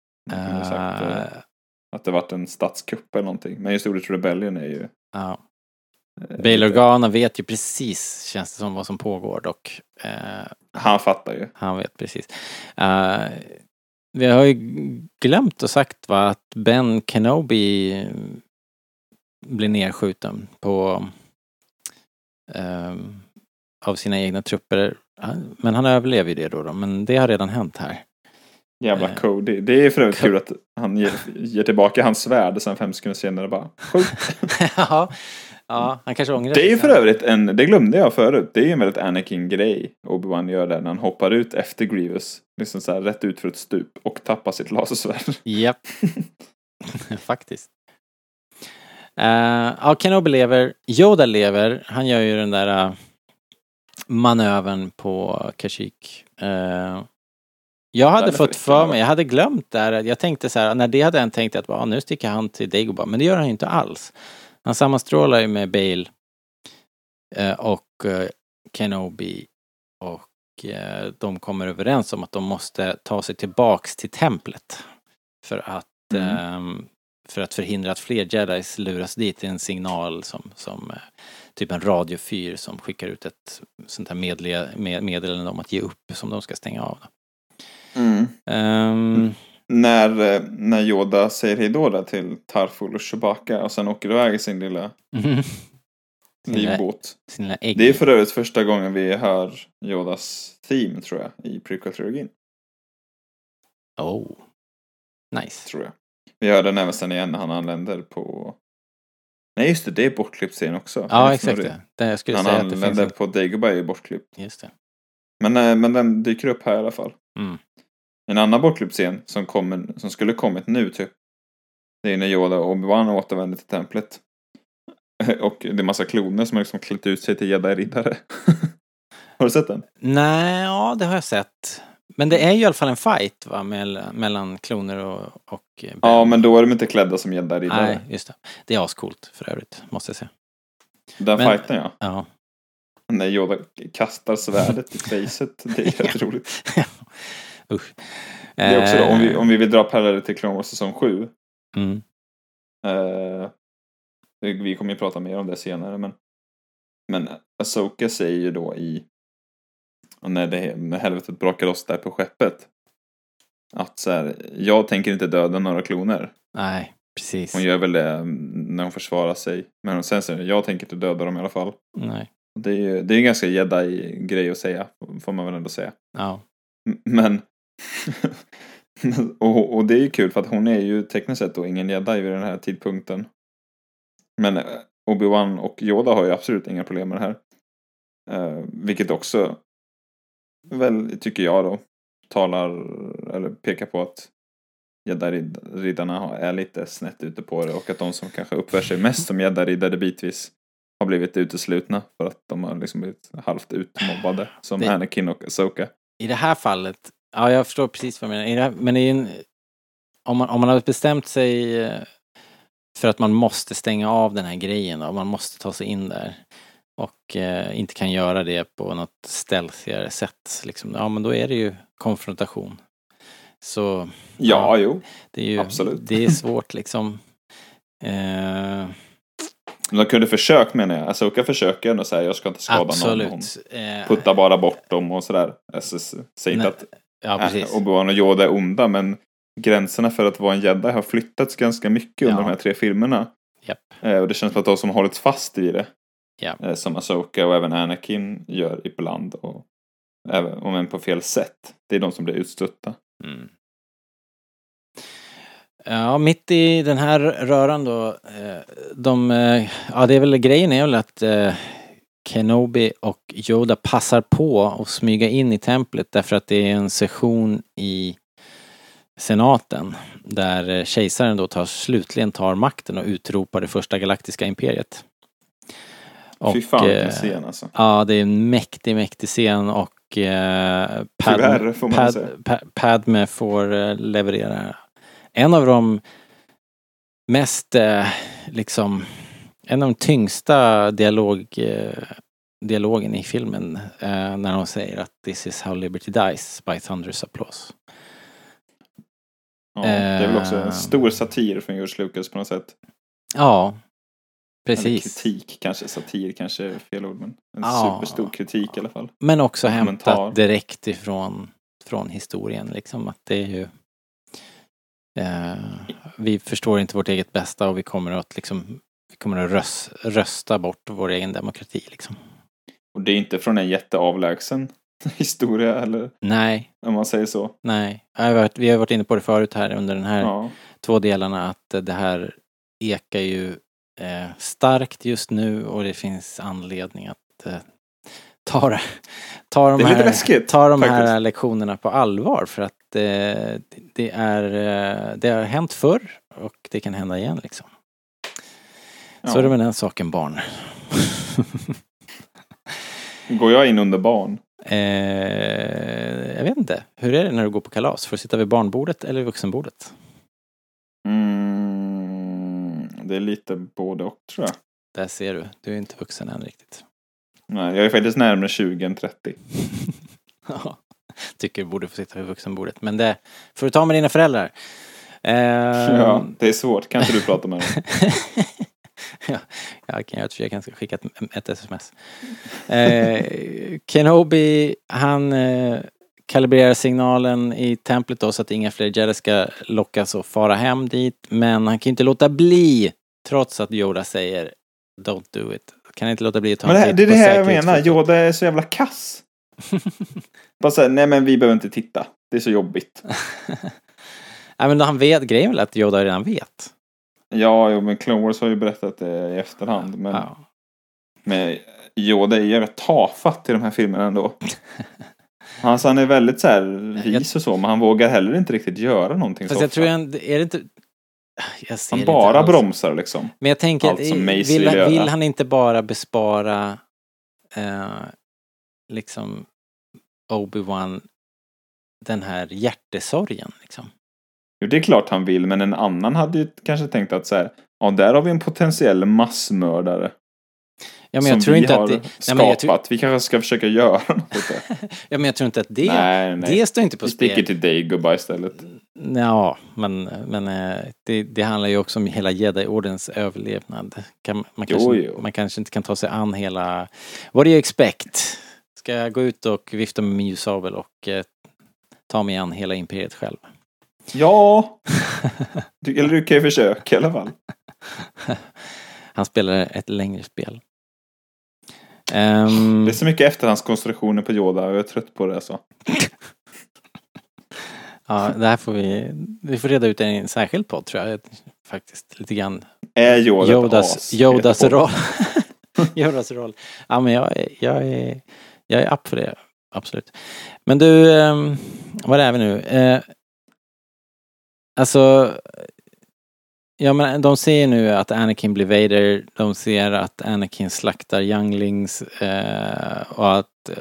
Sagt, Uh, att det varit en statskupp eller någonting. Men just ordet rebellion är ju... ja. Bail Organa vet ju precis, känns det som, vad som pågår dock. Han fattar ju. han vet precis. Eh, vi har ju glömt och sagt va, att Ben Kenobi blir nedskjuten på ehm, av sina egna trupper. Men han överlever ju det då, då. Men det har redan hänt här. Jävla Eh. Cody. Det är för övrigt kul att han ger, ger tillbaka hans svärd och sen fem sekunder senare bara skjut. ja, ja, han kanske ångrar Det är ju för övrigt en, det glömde jag förut, det är ju en väldigt Anakin-grej Obi-Wan gör där när han hoppar ut efter Grievous. Liksom så här rätt ut för ett stup och tappar sitt lasersvärd. Japp. Faktiskt. Uh, ja, Kenobi lever. Yoda lever. Han gör ju den där uh, manövern på Kashyyyk. Uh, jag hade fått för mig, jag hade glömt där, jag tänkte så här, när det hade jag tänkt att ah, nu sticker han till Dagobah, men det gör han ju inte alls. Han sammanstrålar ju med Bale och Kenobi och de kommer överens om att de måste ta sig tillbaks till templet. För att, Mm. ehm, för att förhindra att fler jedis luras dit. Det är en signal som, som eh, typ en radiofyr som skickar ut ett sånt här meddelande om att ge upp som de ska stänga av. Mm. Ehm, När, eh, när Yoda säger hejdå till Tarful och Chewbacca och sen åker iväg i sin lilla lilla- livbåt. Det är för övrigt första gången vi hör Yodas theme tror jag i prequel-trilogin. Oh. Nice. Tror jag. Vi hör den även sen igen när han anländer på Nej just det, det är bortklippt scen också. Ja, exakt det. det. Jag skulle Han säga att det finns på Dagobah är bortklippt. Just det. Men, eh, men den dyker upp här i alla fall. Mm. En annan bortklippt scen som, kommer, som skulle kommit nu typ. Det är när Yoda och Obi-Wan återvänder till templet. Och det är massa kloner som har liksom klätt ut sig till jedi-riddare. har du sett den? Nej, ja det har jag sett. Men det är ju i alla fall en fight va, mell- mellan kloner och, och Ben. Ja, men då är de inte klädda som jedi-riddare. Nej, just det. Det är ascoolt för övrigt, måste jag säga. Den Men- fighten ja. Ja. När Yoda kastar svärdet i facet. Det är rätt roligt. Usch. Det är också då, om vi, Eh, om vi vill dra paralleller till Clone Wars säsong 7. Mm. Eh, vi kommer ju prata mer om det senare men Men Asoka säger ju då i när, det, när helvetet brakar loss där på skeppet att så här, jag tänker inte döda några kloner. Nej, precis. Hon gör väl det mm, när hon försvarar sig. Men sen säger hon, jag tänker inte döda dem i alla fall. Nej. Det är ju det är en ganska jedi-grej att säga, får man väl ändå säga. Ja. Men och, och det är ju kul för att hon är ju tekniskt sett då ingen jedi vid den här tidpunkten. Men eh, Obi-Wan och Yoda har ju absolut inga problem med det här. Eh, vilket också väl, tycker jag då, talar eller pekar på att jedi-riddarna är lite snett ute på det och att de som kanske uppför sig mest som jedi-riddare bitvis har blivit uteslutna för att de har liksom blivit halvt utmobbade som Det- Anakin och Asoka. I det här fallet, ja jag förstår precis vad du menar. Här, men en, om, man, om man har bestämt sig eh, för att man måste stänga av den här grejen och man måste ta sig in där och eh, inte kan göra det på något stealthigare sätt, liksom, ja men då är det ju konfrontation. Så Ja, jo. det är ju absolut. det är svårt liksom. Eh, de kunde försökt menar jag. Asoka försöker ändå säga jag ska inte skada någon. Hon absolut. Eh, puttar bara bort dem och sådär. Alltså, s- Säger inte att ja, precis. äh, Obi-Wan och Yoda är onda men gränserna för att vara en jedi har flyttats ganska mycket under Ja. de här tre filmerna. Japp. Eh, och det känns som att de som har hållits fast vid det. Ja. Eh, som Asoka och även Anakin gör ibland. Och, även, om än på fel sätt. Det är de som blir utstötta. Mm. Ja, mitt i den här röran då, eh, de, ja det är väl grejen är väl att Kenobi och Yoda passar på att smyga in i templet därför att det är en session i senaten där eh, kejsaren då tar, slutligen tar makten och utropar det första galaktiska imperiet. Fy fan vilken eh, scen alltså. Ja, det är en mäktig, mäktig scen och eh, Tyvärr, får man Pad, säga. Pa- Padme får eh, leverera en av de mest, eh, liksom, en av de tyngsta dialog, eh, dialogen i filmen eh, när hon säger att this is how liberty dies by thunderous applause. Ja, det är väl också eh, en stor satir från George Lucas på något sätt. Ja, Eller precis. kritik kanske, satir kanske är fel ord men en Ja. superstor kritik i alla fall. Men också Kommentar. hämtat direkt ifrån från historien liksom att det är ju eh, vi förstår inte vårt eget bästa och vi kommer att liksom vi kommer att rös, rösta bort vår egen demokrati liksom. Och det är inte från en jätteavlägsen historia eller Nej, om man säger så. nej. Varit, vi har varit inne på det förut här under den här Ja. två delarna att det här ekar ju eh, starkt just nu och det finns anledning att eh, ta, ta de, här, läskigt, ta de här lektionerna på allvar för att eh, det, är, eh, det har hänt förr och det kan hända igen liksom. Så Ja. är det med den saken barn. Går jag in under barn? Eh, jag vet inte, hur är det när du går på kalas? Får du sitta vid barnbordet eller vid vuxenbordet? Mm, det är lite både och tror jag. Där ser du, du är inte vuxen än riktigt. Nej, jag är faktiskt närmare 20 än 30. Ja, tycker du borde få sitta vid vuxenbordet. Men det får du ta med dina föräldrar. Eh, Ja, det är svårt. Kan inte du prata med dem? ja, jag kan göra ett försök. Jag kan skicka ett, ett sms. Eh, Kenobi, han eh, kalibrerar signalen i templet då så att inga fler Jedi ska lockas och fara hem dit. Men han kan inte låta bli, trots att Yoda säger Don't do it. Kan inte låta bli att ta Men en det, här- titt det är det här jag menar. Yoda är så jävla kass. Bara säga, nej men vi behöver inte titta. Det är så jobbigt. Nej men han vet, grejen är väl att Yoda redan vet. Ja, jo, men Clone Wars har ju berättat det i efterhand. Men, Ja. men Yoda är jävligt tafatt i de här filmerna ändå. Alltså han är väldigt så här vis och så, men han vågar heller inte riktigt göra någonting Fast så jag tror jag, är det inte... Jag ser Han inte bara alls. bromsar liksom. Men jag tänker, allt som Mace vill, han- vill han inte bara bespara eh, liksom Obi-Wan den här hjärtesorgen liksom? Jo, det är klart han vill, men en annan hade ju kanske tänkt att så här, ja, där har vi en potentiell massmördare. Ja, men som jag tror inte att det... Nej, skapat. jag tror, Vi kanske ska försöka göra något åt det. ja, men jag tror inte att det... nej, nej. Det står inte på vi sticker spel. till dig gubbar istället. Ja, men, men eh, det, det handlar ju också om hela Jedi-ordens överlevnad. Kan, man, Jo, kanske, jo. man kanske inte kan ta sig an hela... What do you expect? Ska jag gå ut och vifta med min ljussabel och eh, ta mig an hela imperiet själv? Ja, du, eller du kan ju försöka i alla fall. Han spelar ett längre spel. Ehm, Det är så mycket efterhandskonstruktioner på Yoda och jag är trött på det alltså. ja, det här får vi... Vi får reda ut i en särskild podd tror jag. Faktiskt, lite grann. Är Yoda Yodas, as? Yodas roll. Yodas roll. Ja, men jag, jag är... Jag är upp för det. Absolut. Men du, um, var är vi nu? Eh, alltså... Ja men de ser nu att Anakin blir Vader, de ser att Anakin slaktar younglings eh, och att eh,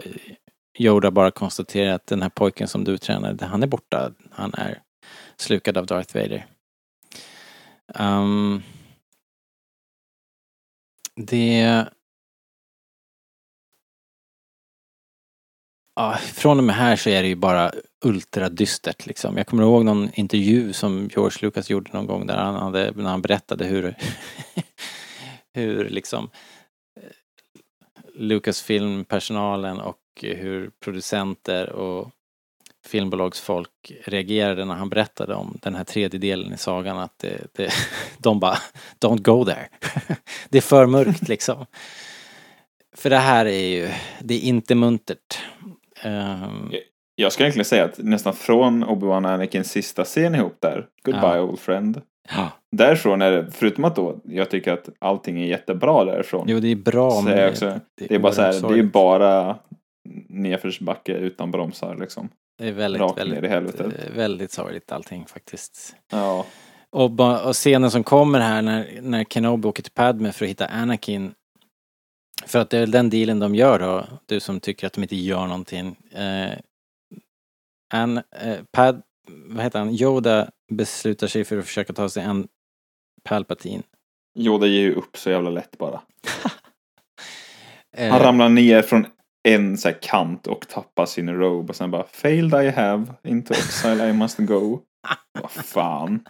Yoda bara konstaterar att den här pojken som du tränade, han är borta. Han är slukad av Darth Vader. Um, det... Ja, från och med här så är det ju bara ultradystert liksom. Jag kommer ihåg någon intervju som George Lucas gjorde någon gång där han hade, när han berättade hur, hur liksom eh, Lucasfilm-personalen och hur producenter och filmbolagsfolk reagerade när han berättade om den här tredje delen i sagan att det, det, de bara Don't go there. det är för mörkt liksom. För det här är ju, det är inte muntert. Ehm, Jag ska egentligen säga att nästan från Obi-Wan och Anakins sista scen ihop där, Goodbye Ja. old friend. ja. Därifrån är det, förutom att då jag tycker att allting är jättebra därifrån. Jo, det är bra så jag också, det är bara så här, det är bara nedförsbacke utan bromsar liksom. Det är väldigt, rakt ner i väldigt, helvetet. eh, väldigt sorgligt allting faktiskt. Ja. Och, och scenen som kommer här när, när Kenobi åker till Padme för att hitta Anakin. För att det är väl den dealen de gör då, du som tycker att de inte gör någonting. Eh, An, eh, Pad, vad heter han, Yoda beslutar sig för att försöka ta sig an Palpatine. Yoda ger ju upp så jävla lätt bara. Eh, Han ramlar ner från en så kant och tappar sin robe och sen bara Failed I have, into exile I must go. Vad fan.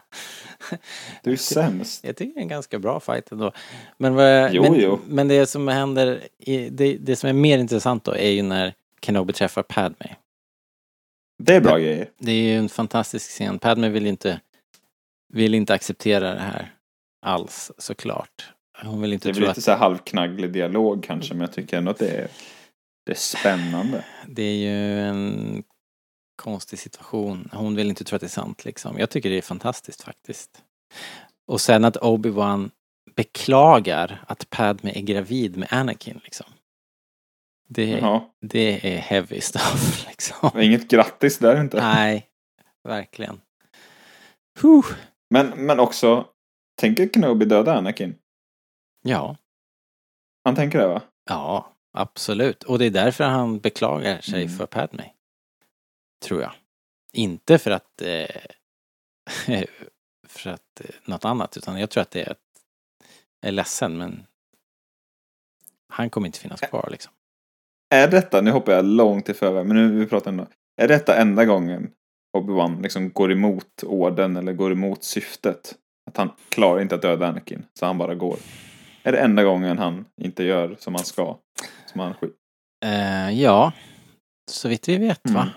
Du är sämst. Jag tycker det är en ganska bra fight ändå. Men, vad, Jo, men, jo. men det som händer, i, det, det som är mer intressant då är ju när Kenobi träffar Padme. Det är bra grejer. Det är ju en fantastisk scen. Padme vill inte, vill inte acceptera det här alls såklart. Hon vill Det inte är väl tro lite att så här halvknagglig dialog kanske, men jag tycker ändå att det är, det är spännande. det är ju en konstig situation. Hon vill inte tro att det är sant liksom. Jag tycker det är fantastiskt faktiskt. Och sen att Obi-Wan beklagar att Padme är gravid med Anakin liksom. Det, Ja, det är heavy stuff liksom. inget grattis där inte. Nej, verkligen. Huh. Men, men också, tänker Kenobi döda Anakin? Ja, Han tänker det va? ja, absolut. Och det är därför han beklagar sig Mm. för Padme. Tror jag. Inte för att eh, för att eh, något annat, utan jag tror att det är att jag är ledsen, men han kommer inte finnas kvar liksom. Är detta, nu hoppar jag långt i förväg, men nu vi pratar ändå. Är detta enda gången Obi-Wan liksom går emot orden eller går emot syftet? Att han klarar inte att döda Anakin, så han bara går. Är det enda gången han inte gör som han ska? Som han skit. Eh, ja, så vitt vi vet va?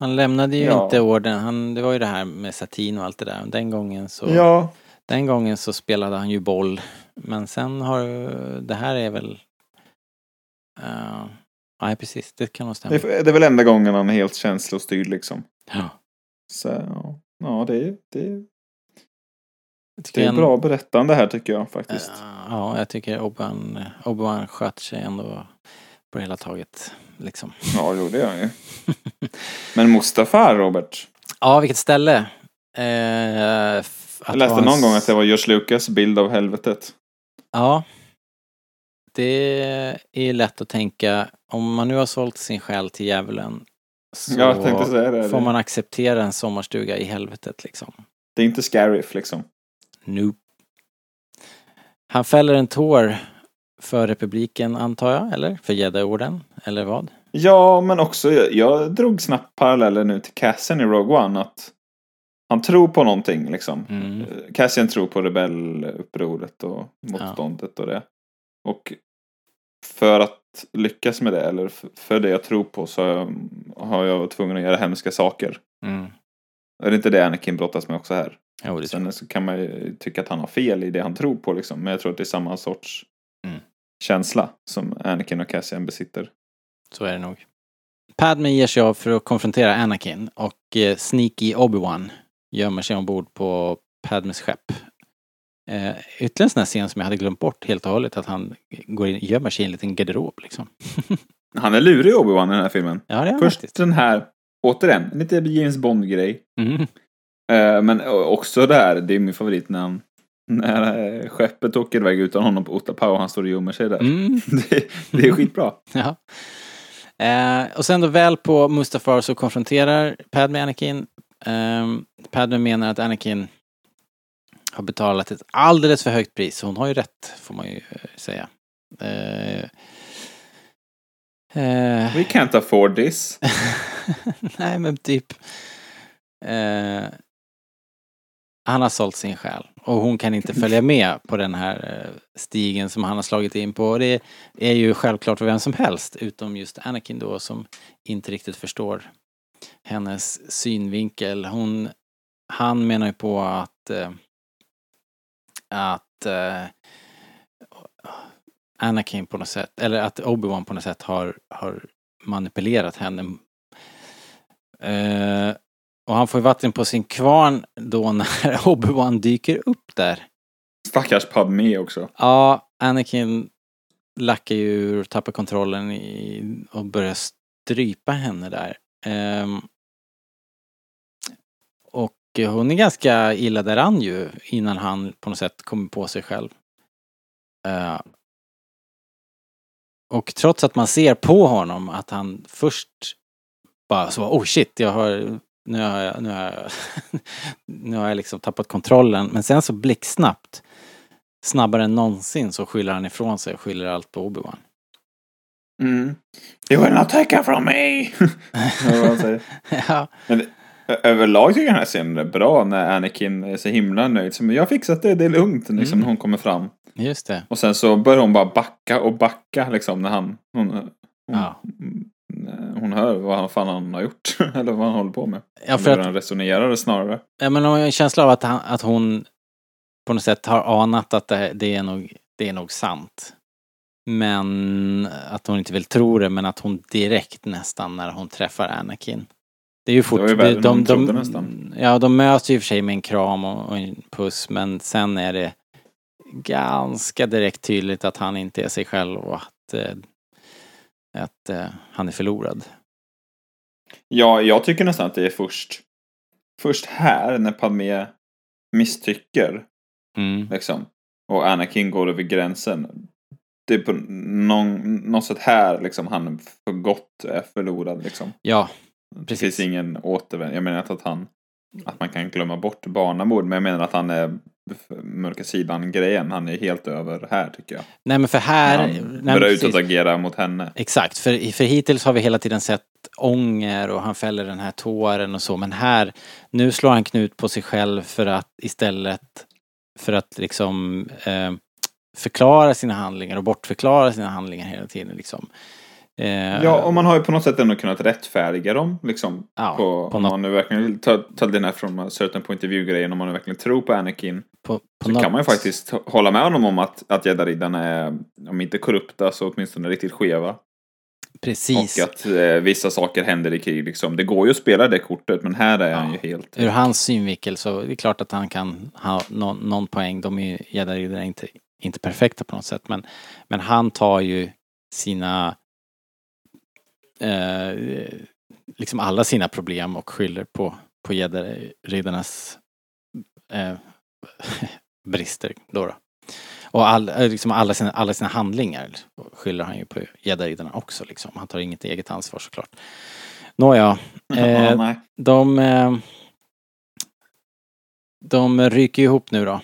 Han lämnade ju Ja. inte orden, han, det var ju det här med satin och allt det där. Den gången så Ja. Den gången så spelade han ju boll. Men sen har det här är väl... Uh, nej precis, det kan nog stämma. Det är, det är väl enda gången han är helt känslostyrd liksom. Ja. Så ja, ja det är det är Det är en- bra berättande här tycker jag faktiskt. Eh, Ja, jag tycker Obi-Wan Obi sköter sig ändå på det hela taget. Liksom. Ja, jo det gör han ju. Men Mustafa, Robert. Ja, vilket ställe. Eh, Jag läste någon gång s- att det var George Lucas bild av helvetet. Ja. Det är lätt att tänka, om man nu har sålt sin själ till djävulen så det. får man acceptera en sommarstuga i helvetet liksom. Det är inte Scariff liksom. Nope. Han fäller en tår för republiken antar jag, eller? För Jedi-orden, eller vad? Ja, men också, jag, jag drog snabbt paralleller nu till Cassian i Rogue One. Att han tror på någonting liksom. Mm. Eh, Cassian tror på rebellupproret och motståndet och det. Och för att lyckas med det, eller för det jag tror på, så har jag, har jag varit tvungen att göra hemska saker. Mm. Är det inte det Anakin brottas med också här? Jo, Sen så kan man ju tycka att han har fel i det han tror på liksom. Men jag tror att det är samma sorts. Känsla som Anakin och Cassian besitter. Så är det nog. Padme ger sig av för att konfrontera Anakin och eh, Sneaky Obi-Wan gömmer sig ombord på Padmes skepp. Eh, ytterligare en sån här scen som jag hade glömt bort helt och hållet, att han går in, gömmer sig i en liten garderob liksom. Han är lurig Obi-Wan i den här filmen. Ja, det är Först faktiskt. den här, återigen, lite James Bond-grej. Mm. Eh, men också det här, det är min favorit när han när eh, skeppet åker iväg utan honom på Otapau och han står och gömmer sig där. Mm. Det, det är skitbra. Ja. Eh, och sen då väl på Mustafar så konfronterar Padme Anakin. Eh, Padme menar att Anakin har betalat ett alldeles för högt pris. Hon har ju rätt, får man ju eh, säga. Eh, eh, We can't afford this. Nej, men typ. Han har sålt sin själ och hon kan inte följa med på den här eh, stigen som han har slagit in på. Och det är ju självklart för vem som helst, utom just Anakin då som inte riktigt förstår hennes synvinkel. Hon, han menar ju på att eh, att eh, Anakin på något sätt, eller att Obi-Wan på något sätt har, har manipulerat henne. Eh, och han får ju vatten på sin kvarn då när Obi-Wan dyker upp där. Stackars Padme också. Ja, Anakin lackar ju ur, tappar kontrollen i, och börjar strypa henne där. Ehm, och hon är ganska illa däran ju innan han på något sätt kommer på sig själv. Eh, och trots att man ser på honom att han först bara så, oh shit, jag har, nu har jag, nu har jag, nu har jag liksom tappat kontrollen. Men sen så blixtsnabbt, snabbare än någonsin så skyller han ifrån sig och skyller allt på Obi-Wan. Mm. You will not take her from me! Ja, Ö- Överlag tycker jag den här scenen är bra när Anakin är så himla nöjd. Som, jag har fixat det, det är lugnt. Liksom, Mm. när hon kommer fram. just det. Och sen så börjar hon bara backa och backa liksom när han... Hon, hon, Ja. Hon hör vad fan han har gjort. Eller vad han håller på med. Ja, för Börjar att, han resonera det snarare. ja, men jag har en känsla av att, han, att hon på något sätt har anat att det, det, är nog, det är nog sant. Men att hon inte vill tro det, men att hon direkt nästan när hon träffar Anakin. Det är ju fort, Det var ju värre än hon trodde nästan. Ja, de möts ju i och för sig med en kram och, och en puss, men sen är det ganska direkt tydligt att han inte är sig själv och att, eh, att eh, han är förlorad. Ja, jag tycker nästan att det är först, först här när Padme misstycker. Mm. Liksom. Och Anakin går över gränsen. Det är på någon, något sätt här liksom han för gott är förlorad liksom. Ja, Det Precis. finns ingen återvändo. Jag menar inte att han att man kan glömma bort barnamord. Men jag menar att han är mörka sidan grejen. Han är helt över här tycker jag. nej men för här... han nej, börjar ut precis. att agera mot henne. Exakt, för, för hittills har vi hela tiden sett ånger och han fäller den här tåren och så, men här, nu slår han knut på sig själv för att istället för att liksom eh, förklara sina handlingar och bortförklara sina handlingar hela tiden liksom. Eh, Ja, och man har ju på något sätt ändå kunnat rättfärdiga dem. Liksom, Ja, på, på om något- man nu verkligen vill ta, ta den här från certain point of view-grejen. Om man nu verkligen tror på Anakin. på, på Så något- kan man ju faktiskt hålla med honom om att, att gäddariddarna är, om inte korrupta, så åtminstone riktigt skeva. Precis. Och att eh, vissa saker händer i krig liksom. Det går ju att spela det kortet, men här är han ju helt... Ur hans synvinkel så är det klart att han kan ha någon, någon poäng. De är ju gäddariddare inte, inte perfekta på något sätt. Men, men han tar ju sina eh, liksom alla sina problem och skyller på, på gäddariddarnas eh, brister då. då. Och all, eh, liksom alla, sina, alla sina handlingar skyller han ju på gäddariddarna också liksom. Han tar inget eget ansvar såklart. Nåja. Ja, Eh, de, eh, de ryker ihop nu då.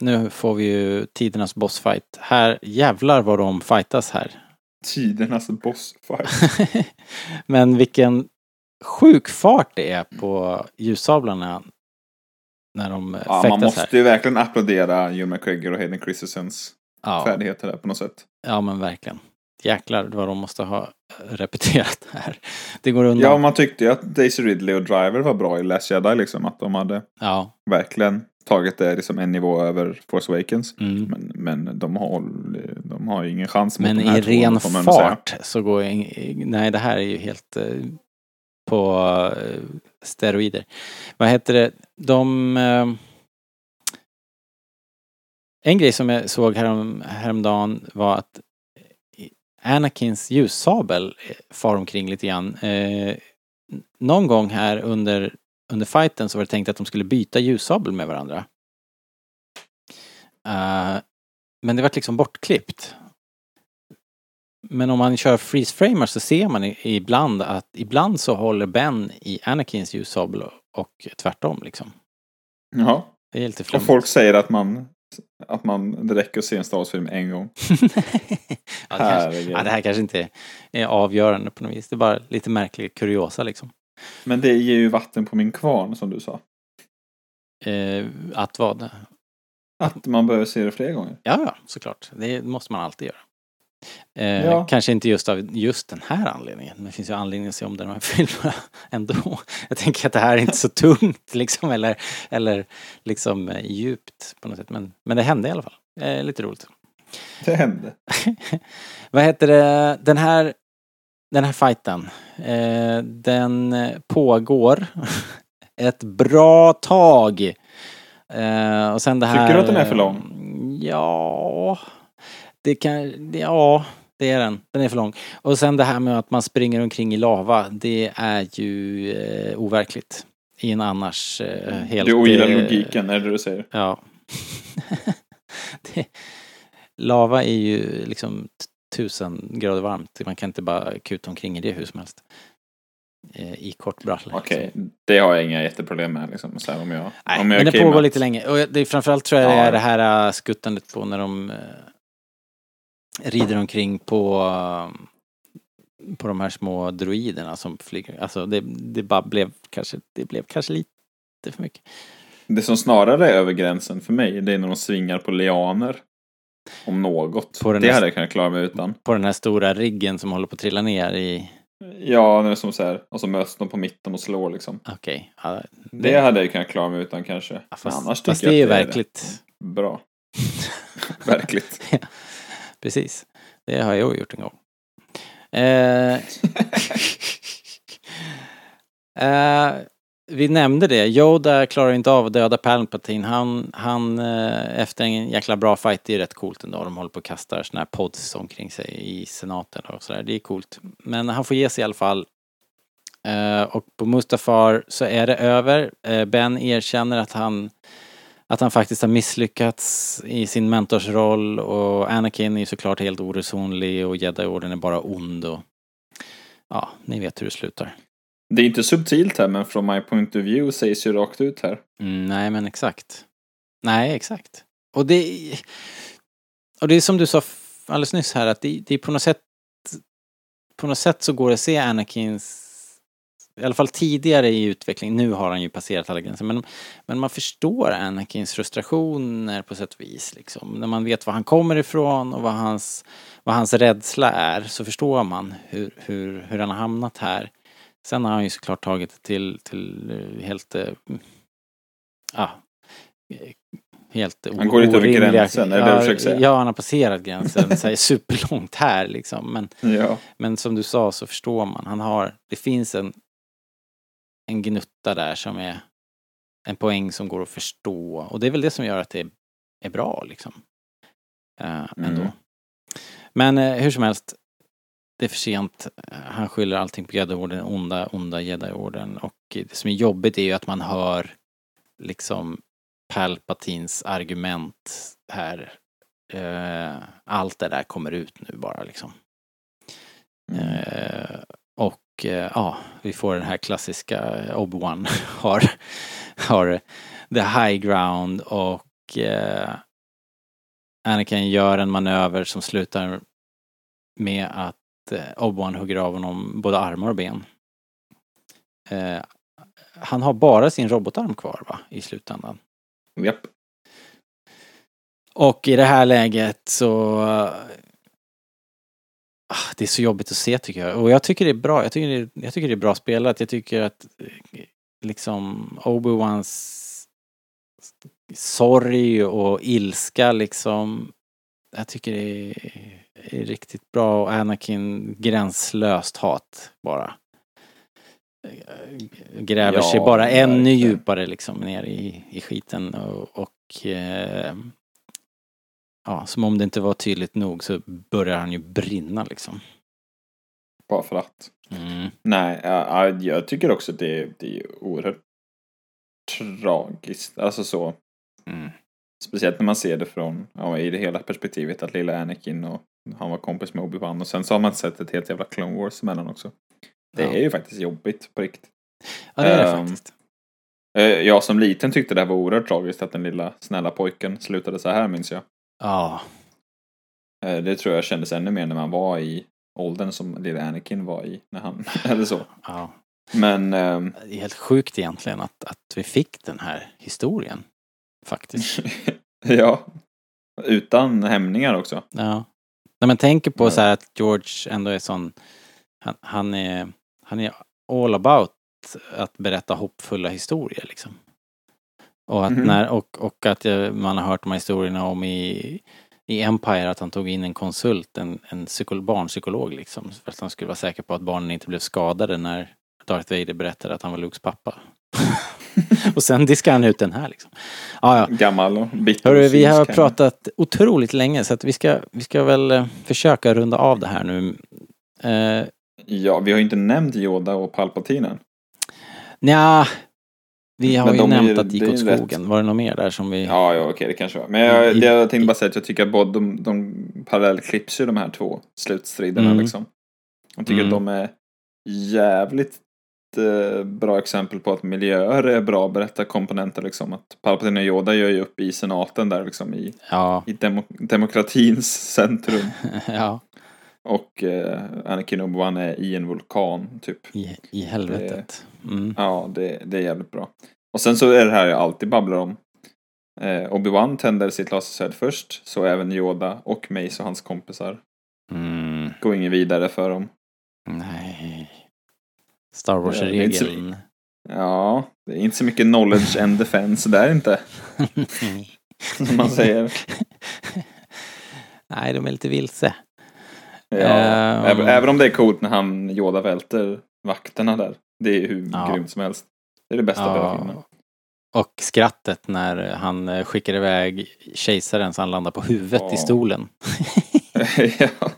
Nu får vi ju tidernas bossfight. Här, jävlar vad de fightas här. Tidernas bossfight. Men vilken sjuk fart det är på ljussablarna när de Ja, man måste här. ju verkligen applådera Hugh McGregor och Hayden Christensens Ja, färdigheter där på något sätt. ja, men verkligen. Jäklar vad de måste ha repeterat här. Det går undan. Ja, man tyckte ju att Daisy Ridley och Driver var bra i Last Jedi liksom. Att de hade Ja, verkligen tagit det liksom en nivå över Force Awakens. mm. Men, men de, har, de har ju ingen chans mot Men de här i två, ren man ändå säga. fart så går jag in, Nej, det här är ju helt eh, på eh, steroider. Vad heter det? De... Eh, en grej som jag såg härom, häromdagen var att Anakins ljussabel far omkring lite grann. Någon gång här under, under fighten så var det tänkt att de skulle byta ljussabel med varandra. Eh, men det var liksom bortklippt. Men om man kör freeze framer så ser man ibland att ibland så håller Ben i Anakins ljussabel och- tvärtom liksom. Jaha. Det är lite Och folk säger att man, att man det räcker att se en Star Wars-film en gång. ja, det kanske, ja, det här kanske inte är avgörande på något vis. Det är bara lite märklig kuriosa liksom. Men det ger ju vatten på min kvarn som du sa. Eh, att vad? Att man behöver se det fler gånger. Ja, ja, såklart. Det måste man alltid göra. Eh, Ja. Kanske inte just av just den här anledningen. Men det finns ju anledning att se om de här filmerna ändå. Jag tänker att det här är inte så tungt liksom eller, eller liksom eh, djupt på något sätt. Men, men det hände i alla fall. Eh, lite roligt. Det hände. Vad heter det? Den här, den här fighten. Eh, den pågår ett bra tag. Eh, och sen det här... Tycker du att den är för lång? eh, Ja... Det kan... Ja, det är den. Den är för lång. Och sen det här med att man springer omkring i lava. Det är ju eh, overkligt. I en annars eh, helt... Du ogillar eh, logiken, är det du säger? Ja. det, lava är ju liksom tusen grader varmt. Man kan inte bara kuta omkring i det hur som helst. Eh, I kort bralle. Okej, det har jag inga jätteproblem med liksom. Så här, om jag, Nej, om jag men det pågår med lite länge. Och det är framförallt tror jag det är det här äh, skuttandet på när de äh, rider omkring på äh, på de här små droiderna som flyger. Alltså det, det bara blev kanske, det blev kanske lite för mycket. Det som snarare är över gränsen för mig, det är när de svingar på lianer. Om något. På den det här- hade jag kunnat klara mig utan. På den här stora riggen som håller på att trilla ner i, Ja, när det är som så här, och så möts de på mitten och slår liksom. okej. ja, Det hade jag kunnat klara mig utan kanske. ja, fast, annars fast det är ju verkligt. Bra. Verkligt. Precis. Det har jag gjort en gång. Eh, eh, vi nämnde det. Yoda klarar inte av att döda Palpatine. Han, han eh, efter en jäkla bra fight, det är rätt coolt ändå. De håller på och kastar såna här pods omkring sig i senaten och sådär. Det är coolt. Men han får ge sig i alla fall. Eh, och på Mustafar så är det över. Eh, ben erkänner att han att han faktiskt har misslyckats i sin mentorsroll och Anakin är såklart helt oresonlig och Jedi-orden är bara ond och ja, ni vet hur det slutar. Det är inte subtilt här, men från my point of view sägs ju rakt ut här. Mm, nej men exakt. Nej, exakt. Och det och det är som du sa alldeles nyss här att det, det är på något sätt på något sätt så går det att se Anakins i alla fall tidigare i utvecklingen, nu har han ju passerat alla gränser, men, men man förstår Anakins frustrationer på sätt och vis. Liksom. När man vet var han kommer ifrån och vad hans, vad hans rädsla är så förstår man hur, hur, hur han har hamnat här. Sen har han ju såklart tagit det till, till eh, helt, ja, eh, helt Han går lite över gränsen, är du ja, försöker säga? Ja, han har passerat gränsen så här, superlångt här liksom. Men, Ja. men som du sa så förstår man. Han har, det finns en, en gnutta där som är en poäng som går att förstå. Och det är väl det som gör att det är bra liksom. Uh, ändå. Mm. Men eh, hur som helst. Det är för sent. Han skyller allting på Jedi-orden, onda, onda Jedi-orden. Och det som är jobbigt är ju att man hör liksom Palpatins argument här. Eh, allt det där kommer ut nu bara liksom. Mm. Eh, och eh, ja, vi får den här klassiska Obi-Wan har, har the high ground och eh, Anakin gör en manöver som slutar med att Obi-Wan hugger av honom både armar och ben. Eh, han har bara sin robotarm kvar va, i slutändan. Japp. Och i det här läget så... Ah, Det är så jobbigt att se tycker jag. Och jag tycker det är bra. Jag tycker det är, jag tycker det är bra spelat. Jag tycker att eh, liksom Obi-Wans sorg och ilska liksom. Jag tycker det är, är riktigt bra och Anakin gränslöst hat bara. Gräver Ja, sig bara ännu djupare liksom ner i, i skiten och, och eh, ja, som om det inte var tydligt nog så börjar han ju brinna liksom. Bara för att. Mm. Nej, ja, ja, jag tycker också att det, är- det är oerhört tragiskt. Alltså så. Mm. Speciellt när man ser det från, ja, i det hela perspektivet att lilla Anakin och han var kompis med Obi-Wan och sen så har man sett ett helt jävla Clone Wars emellan också. Det Ja. är ju faktiskt jobbigt på riktigt. Ja, det är det Ehm, faktiskt. Eh, Jag som liten tyckte det här var oerhört tragiskt att den lilla snälla pojken slutade så här minns jag. Ja, Eh, Det tror jag kändes ännu mer när man var i åldern som lilla Anakin var i. När han, eller så. ja. Men ehm, Det är helt sjukt egentligen att, att vi fick den här historien. Faktiskt. ja. Utan hämningar också. Ja. När man tänker på Ja. så här att George ändå är sån, han, han är, han är all about att berätta hoppfulla historier liksom. Och att, Mhm. när, och, och att eh, man har hört de här historierna om i, i Empire att han tog in en konsult, en, en psyko, barnpsykolog liksom. För att han skulle vara säker på att barnen inte blev skadade när Darth Vader berättade att han var Lukes pappa. och sen diskar han ut den här liksom. Ja, ja. Gammal och bitter Hörru, vi har pratat otroligt länge så att vi ska, vi ska väl eh, försöka runda av det här nu. Uh, Ja, vi har ju inte nämnt Yoda och Palpatinen. Nja, vi har Men ju de är nämnt att det gick åt ju rätt. skogen. Var det något mer där som vi... Ja, ja, okej, det kanske var. Men jag, I- det jag tänkte bara säga att jag tycker att både de, de parallellklipps ju de här två slutstriderna Mm. liksom. Jag tycker Mm. att de är jävligt eh, bra exempel på att miljöer är bra berättarkomponenter liksom. Att Palpatine och Yoda gör ju upp i senaten där liksom i, Ja, i demo, demokratins centrum. ja, Och eh, Anakin Obi-Wan är i en vulkan typ. i, i helvetet. Mm. Ja, det, det är jävligt bra. Och sen så är det här jag alltid babblar om. Eh, Obi-Wan tänder sitt lasersvärd först, så även Yoda och Mace och hans kompisar. Mm. Går ingen vidare för dem. Nej. Star Ja, Wars-regeln. Ja, det är inte så mycket knowledge and defense där inte. Som man säger. Nej, de är lite vilse. Ja, Ehm. även, om det är coolt när han Yoda välter vakterna där. Det är hur Ja. grymt som helst. Det är det bästa med hela filmen. Och skrattet när han eh, skickar iväg kejsaren så han landar på huvudet Ja. i stolen. ja.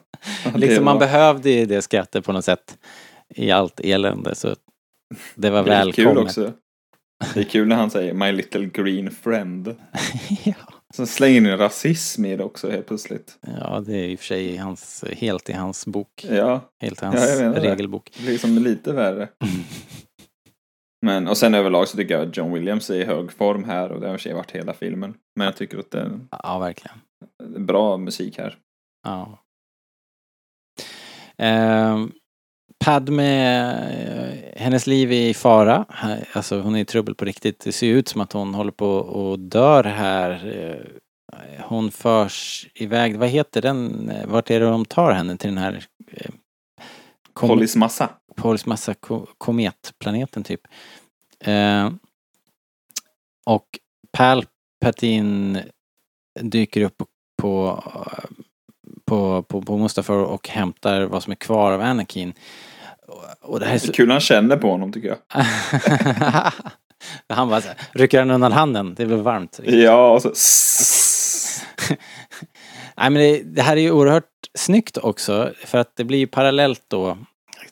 liksom man behövde det skrattet på något sätt i allt elände så det var Det är kul välkommet. också. Det är kul när han säger My little green friend. ja. Så slänger in rasism i det också helt plötsligt. ja, det är i och för sig hans, helt i hans bok. Ja, Helt i Ja, hans jag menar det. regelbok. det blir som lite värre. Men, och sen överlag så tycker jag att John Williams är i hög form här och det har i och för sig varit hela filmen. Men jag tycker att det är Ja, verkligen. bra musik här. Ja. Ehm, Padme, eh, hennes liv är i fara. Alltså hon är i trubbel på riktigt. Det ser ut som att hon håller på och dör här. Eh, Hon förs iväg, vad heter den, Eh, vart är det de tar henne till den här kom- Polis massa. Pauls massa ko- kometplaneten typ. Eh, och Pal Patin dyker upp på, på, på, på Mustafar och hämtar vad som är kvar av Anakin. Och- Och det här är Det så... är kul han känner på honom tycker jag. han bara så här, rycker han undan handen, det blir varmt. Ja, och så... Nej men det, det här är ju oerhört snyggt också för att det blir ju parallellt då.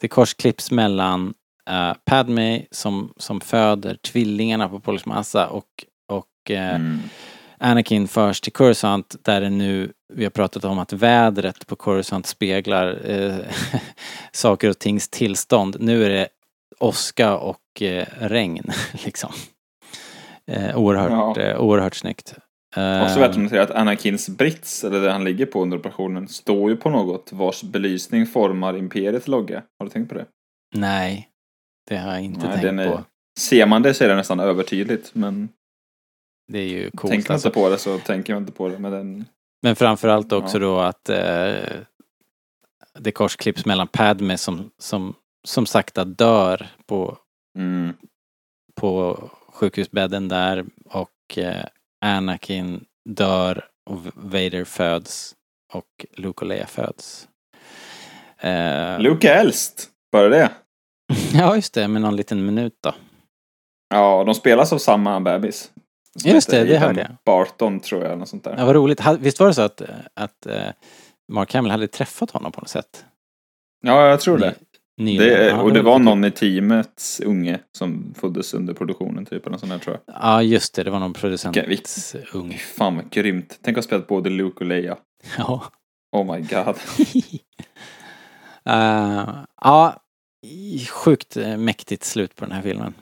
Det korsklipps mellan uh, Padme som, som föder tvillingarna på Polis Massa och, och eh, Mm. Anakin förs till Coruscant där det nu, vi har pratat om att vädret på Coruscant speglar eh, saker och tings tillstånd. Nu är det åska och eh, regn liksom. Eh, oerhört, Ja. eh, oerhört snyggt. Också värt att notera att Anakins brits, eller det han ligger på under operationen, står ju på något vars belysning formar Imperiets logga. Har du tänkt på det? Nej, det har jag inte Nej, tänkt är- på. Ser man det så är det nästan övertydligt, men Det är ju coolt. tänker man Alltså. inte på det så tänker man inte på det. Men den... Men framförallt också Ja. då att eh, det korsklipps mellan Padme som, som, som sakta dör på, Mm. på sjukhusbädden där och eh, Anakin dör och Vader föds och Luke och Leia föds. Eh, Luke är äldst, bara det. ja, just det, med någon liten minut då. Ja, de spelas av samma bebis. Som Just det, det hörde jag. Barton tror jag, något sånt där. Ja, vad roligt. Visst var det så att, att eh, Mark Hamill hade träffat honom på något sätt? Ja, jag tror det. Ny- det och det var lite någon i teamets unge som föddes under produktionen, typ, eller sånt där tror jag. Ja, just det. Det var någon producent Vilken- vilken- ung. Fy fan vad grymt. Tänk att ha spelat både Luke och Leia. Ja. Oh my god. Eh, ja, sjukt eh, mäktigt slut på den här filmen.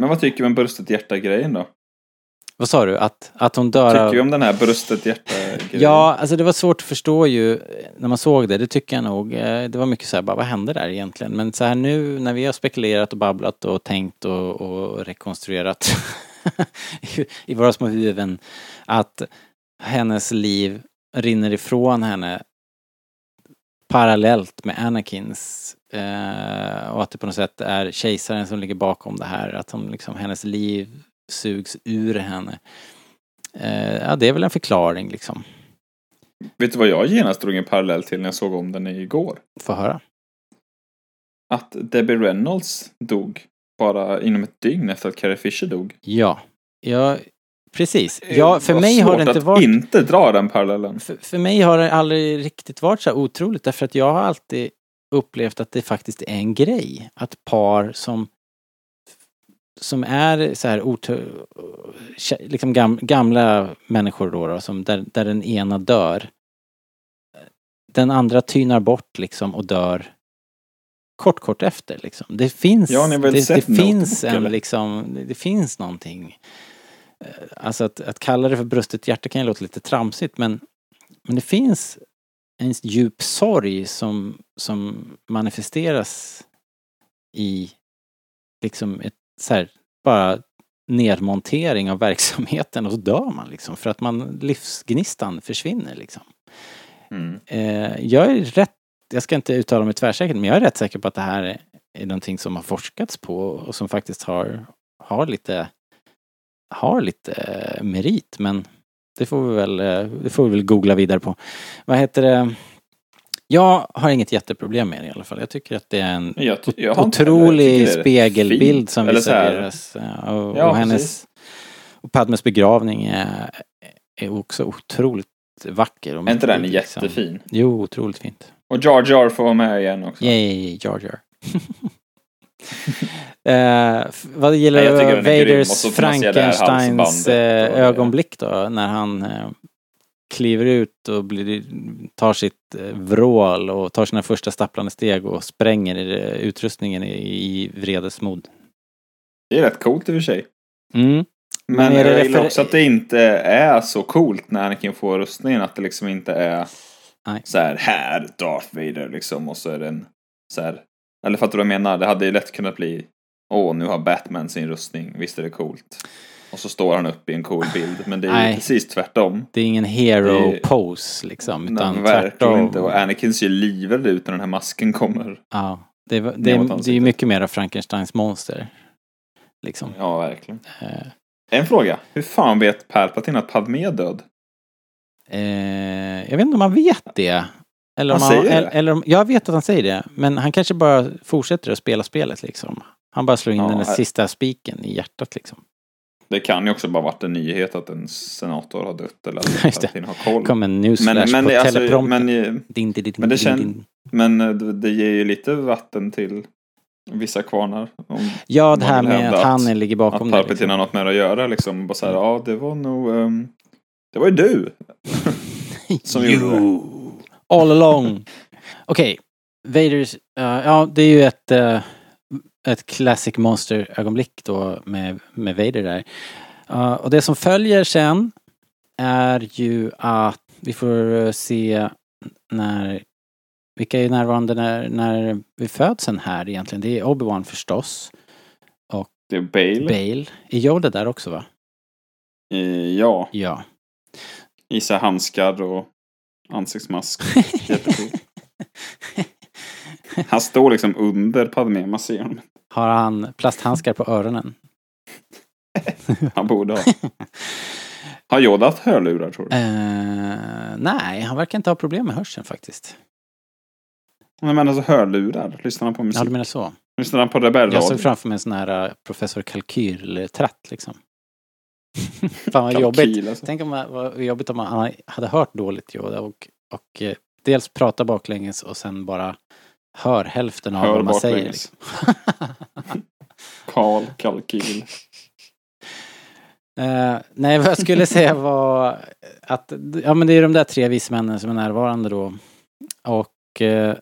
Men vad tycker vi om brustet hjärta-grejen då? Vad sa du? Att, att hon dör Tycker av... vi om den här brustet hjärta-grejen? Ja, alltså det var svårt att förstå ju när man såg det. Det tycker jag nog. Eh, Det var mycket så här, bara vad händer där egentligen? Men så här nu när vi har spekulerat och babblat och tänkt och, och rekonstruerat i- i våra små huvuden att hennes liv rinner ifrån henne parallellt med Anakins eh, och att det på något sätt är kejsaren som ligger bakom det här. Att hon liksom, hennes liv sugs ur henne. Eh, ja, det är väl en förklaring liksom. Vet du vad jag genast drog en parallell till när jag såg om den igår? Få höra. Att Debbie Reynolds dog bara inom ett dygn efter att Carrie Fisher dog. Ja, ja precis. Ja, för mig har det inte att varit... inte dra den parallellen. För, för mig har det aldrig riktigt varit så här otroligt därför att jag har alltid upplevt att det faktiskt är en grej. Att par som som är så här liksom gam, gamla människor då, då som där, där den ena dör. Den andra tynar bort liksom och dör kort, kort efter liksom. Det finns, Ja, det, det finns en eller? liksom, det, det finns någonting. Eh, Alltså att, att kalla det för brustet hjärta kan ju låta lite tramsigt men, men det finns en djup sorg som, som manifesteras i liksom ett så här, bara nedmontering av verksamheten och så dör man liksom för att man livsgnistan försvinner liksom. Mm. Eh, jag är rätt, jag ska inte uttala mig tvärsäkert, men jag är rätt säker på att det här är, någonting som har forskats på och som faktiskt har, har lite har lite eh, merit, men det får vi väl, eh, det får vi väl googla vidare på. Vad heter det? Jag har inget jätteproblem med det i alla fall. Jag tycker att det är en Jag, jag inte otrolig är spegelbild fint. som här- serveras. Ja, Och, Ja, och hennes precis. och Padmes begravning är, är också otroligt vacker. Är inte den liksom. jättefin? Jo, otroligt fint. Och Jar Jar får vara med igen också. Yay, Jar Jar. eh, vad gäller Nej, Vaders Frankensteins eh, ögonblick då, när han eh, kliver ut och blir, tar sitt eh, vrål och tar sina första stapplande steg och spränger eh, utrustningen i, i vredesmod. Det är rätt coolt i och för sig. Mm. Men, Men jag gillar också att det inte är så coolt när Anakin får rustningen. Att det liksom inte är Nej. så här, här Darth Vader liksom. Och så är den så här. Eller fattar du vad jag menar? Det hade ju lätt kunnat bli, åh nu har Batman sin rustning, visst är det coolt. Och så står han upp i en cool bild. Men det är Nej. ju precis tvärtom. Det är ingen hero Det- pose liksom, utan Nej, verkligen tvärtom. inte. Och Anakin ser ju livrädd ut när den här masken kommer. Ja, det, det, det är ju mycket mer av Frankensteins monster. Liksom. Ja, verkligen. Eh, En fråga. Hur fan vet Palpatine att Padmé är död? Eh, jag vet inte om han vet det. Eller om Han han, säger det. eller, eller om, jag vet att han säger det, men han kanske bara fortsätter att spela spelet liksom. Han bara slår in Ja, den här- sista spiken i hjärtat liksom. Det kan ju också bara varit en nyhet att en senator har dött eller att. Palpatine har koll. Kom en newsflash Men, men, på det- alltså, teleprompten. men, din, din, din, men det men det, ger ju lite vatten till vissa kvarnar. Om Ja, det här med att att- han ligger att bakom det. Palpatine Liksom. har något med att göra liksom. Bara så här, ja det var nog, ehm, det var ju du. Som gjorde det. All along. Okej, Vaders, eh, ja det är ju ett, eh, ett classic monster-ögonblick då med, med Vader där. Eh, och det som följer sen är ju att vi får eh, se när, vilka är närvarande när, när vi födseln här egentligen? Det är Obi-Wan förstås. Det är Bale. Bale. Är Yoda där också va? Eh, ja, Ja. i sig handskar och ansiktsmask. Han står liksom under Padmé, man ser honom. Har han plasthandskar på öronen? Han borde ha. Har Yoda haft hörlurar tror du? Eh, nej, han verkar inte ha problem med hörseln faktiskt. Nej men alltså hörlurar, lyssnar han på musik? Ja, du menar så? Lyssnar han på Jag rebellradio? såg framför mig en sån här uh, professor Kalkyl-tratt liksom. Fan vad jobbigt. alltså. Tänk om vad vad jobbigt om han hade hört dåligt Yoda och, och eh, dels prata baklänges och sen bara hör hälften av Hör vad man säger. Liksom. Karl Kalkyl. Eh, nej, vad jag skulle säga var att ja, men det är de där tre vismännen som är närvarande då. Och eh,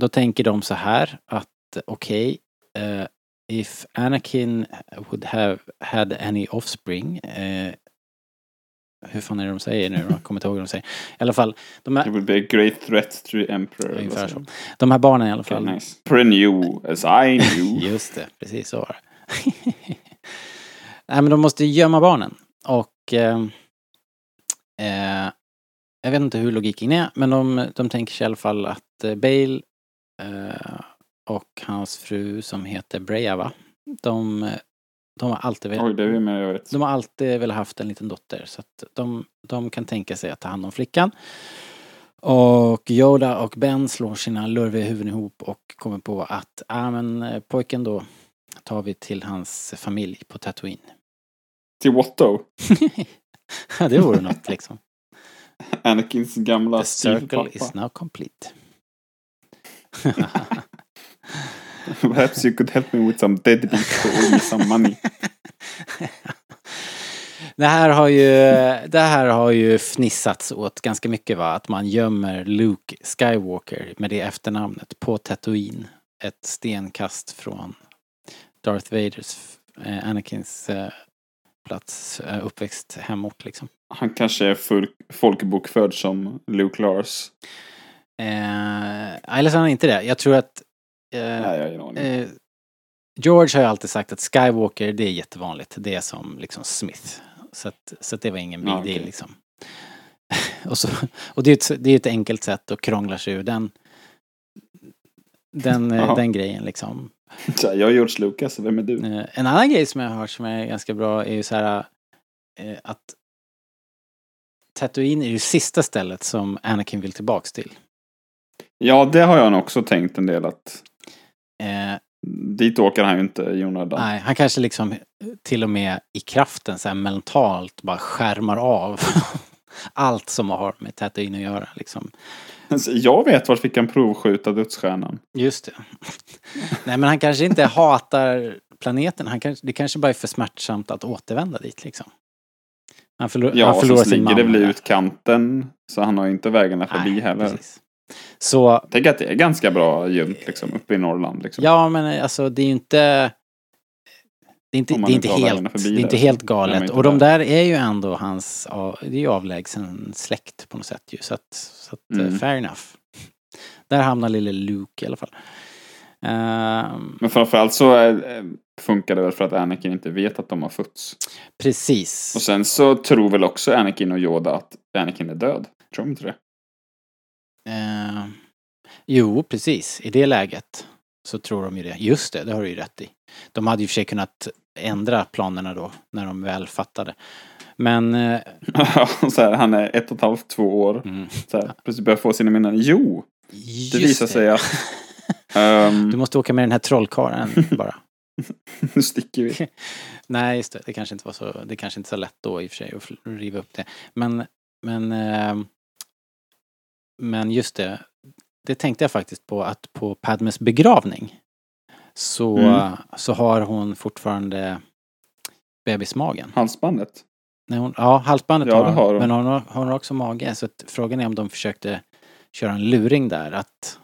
då tänker de så här att okej, eh, if Anakin would have had any offspring hur fan är det de säger nu? Jag kommer inte ihåg vad de säger. I alla fall, de It här, would be a great threat to the emperor. ungefär så. De här barnen i alla Okay, fall. nice. Prenew as I knew. Just det, precis så var det. Nej men de måste gömma barnen. Och eh, eh, jag vet inte hur logiken är, men de, de tänker sig i alla fall att eh, Bale eh, och hans fru som heter Breja va? De, de har alltid velat Oj, det är med jag vet. de har alltid väl haft en liten dotter så att de, de kan tänka sig att ta hand om flickan. Och Yoda och Ben slår sina lurviga huvuden ihop och kommer på att, ja men eh, pojken då tar vi till hans familj på Tatooine. Till Watto. Ja, det vore något liksom. Anakins gamla The circle is now complete. Perhaps you could help me with some deadbeat to owe me some money. Det här har ju, det här har ju fnissats åt ganska mycket va, att man gömmer Luke Skywalker med det efternamnet på Tatooine. Ett stenkast från Darth Vaders, eh, Anakins eh, plats, eh, uppväxt hemort liksom. Han kanske är full, folkbokförd som Luke Lars. Eh, eller så är han inte det. Jag tror att Nej, jag har eh, George har ju alltid sagt att Skywalker, det är jättevanligt. Det är som liksom Smith. Så att, så att det var ingen big Ja, deal okej. liksom. och, så, och det är ett, det är ett enkelt sätt att krångla sig ur den den, eh, den grejen liksom. Så här, jag är George Lucas, vem är du? Eh, En annan grej som jag har hört som är ganska bra är ju så här eh, att Tatooine är ju sista stället som Anakin vill tillbaks till. Ja, det har jag nog också tänkt en del att Eh, dit åker han ju inte i onödan. Nej, han kanske liksom till och med i kraften så här mentalt bara skärmar av allt som har med Tatooine att göra liksom. Jag vet vart vi kan provskjuta dödsstjärnan. Just det. Nej men han kanske inte hatar planeten, han kanske, det kanske bara är för smärtsamt att återvända dit liksom. Han, förlor, Ja, han förlorar så sin ligger mamma. det väl i utkanten. Så han har inte vägarna förbi Nej, heller. precis. Så Tänk att det är ganska bra gömt liksom, uppe i Norrland. Liksom. Ja, men alltså det är ju inte... Det är inte, det är inte helt, det är inte helt galet. inte Och de där. är ju ändå hans, det är ju avlägsen släkt på något sätt ju. Så att, så att eh, Mm. fair enough. Där hamnar lille Luke i alla fall. Ehm, Men framförallt så är, funkar det väl för att Anakin inte vet att de har fötts. precis. Och sen så tror väl också Anakin och Yoda att Anakin är död. Tror de inte det? Ehm, jo, precis. I det läget så tror de ju det. Just det, det har du ju rätt i. De hade ju för sig kunnat ändra planerna då, när de väl fattade. Men, eh, så här, han är ett och ett halvt, två år. mm, Så här, plötsligt börjar få sina minnen. Jo, det visar sig att... ehm, Du måste åka med den här trollkarlen bara. nu sticker vi. Nej, just det. Det kanske inte var så, det kanske inte så lätt då i och för sig att riva upp det. Men, men, eh, men just det. Det tänkte jag faktiskt på att på Padmes begravning så, Mm. så har hon fortfarande bebismagen. Halsbandet. Nej, hon, ja, halsbandet Ja, har hon, har hon. men hon har, hon har också mage. Så frågan är om de försökte köra en luring där. Att,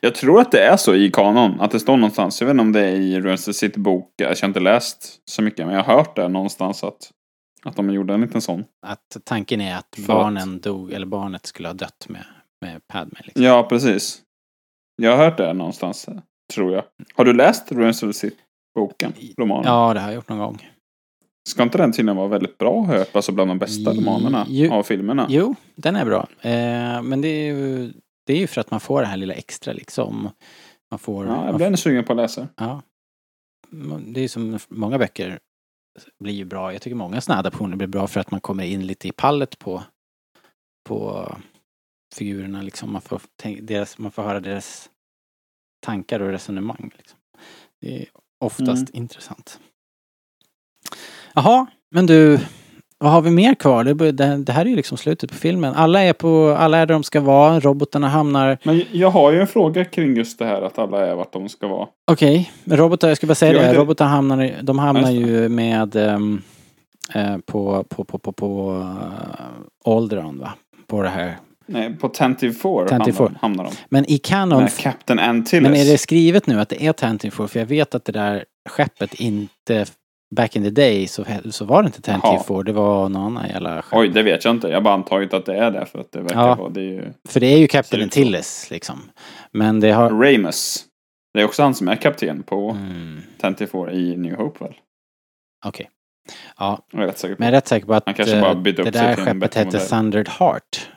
Jag tror att det är så i kanon. Att det står någonstans. Jag vet inte om det är i Runes City bok. Jag har inte läst så mycket. Men jag har hört det någonstans att, att de gjorde en liten sån. att tanken är att För att- barnen dog, eller barnet skulle ha dött med, med Padme. Liksom. Ja, precis. Jag har hört det någonstans. Tror jag. Har du läst Runes City boken? Romanen? Ja, det har jag gjort någon gång. Ska inte den tydligen vara väldigt bra har jag hört? Alltså bland de bästa romanerna Jo. av filmerna. Jo, den är bra. Eh, men det är, ju, det är ju för att man får det här lilla extra liksom. Man får... Ja, jag blir sugen på att läsa. ja. Det är ju som många böcker blir ju bra. Jag tycker många sådana adaptioner blir bra för att man kommer in lite i pallet på, på figurerna liksom. Man får, deras, man får höra deras tankar och resonemang. Liksom. Det är oftast intressant. Jaha, men du, vad har vi mer kvar? Det, här är ju liksom slutet på filmen. Alla är på, alla är där de ska vara. Robotarna hamnar... Men jag har ju en fråga kring just det här att alla är vart de ska vara. Okej, robotar, jag ska bara säga Jag det. är- Robotar hamnar, de hamnar ju med ehm, eh, på, på, på, på, på uh, Alderon va? På det här. Nej, på Tantive 4 Tantive hamnar, hamnar de. Men i Canon, Captain Antilles. men är det skrivet nu att det är Tantive För jag vet att det där skeppet inte, back in the day så, så var det inte Tantive. 4, det var någon annan jävla skepp. Oj, det vet jag inte. Jag har bara antagit att det är det för att det verkar Ja. vara. Det är ju För det är ju så. Antilles liksom. Men det har... Ramus. Det är också han som är kapten på Mm, Tantive 4 i New Hope väl? Okej. Ja, Jag är rätt säker på. men jag är rätt säker på att Han kanske bara eh, bytte upp det där skeppet hette. Thundered Heart.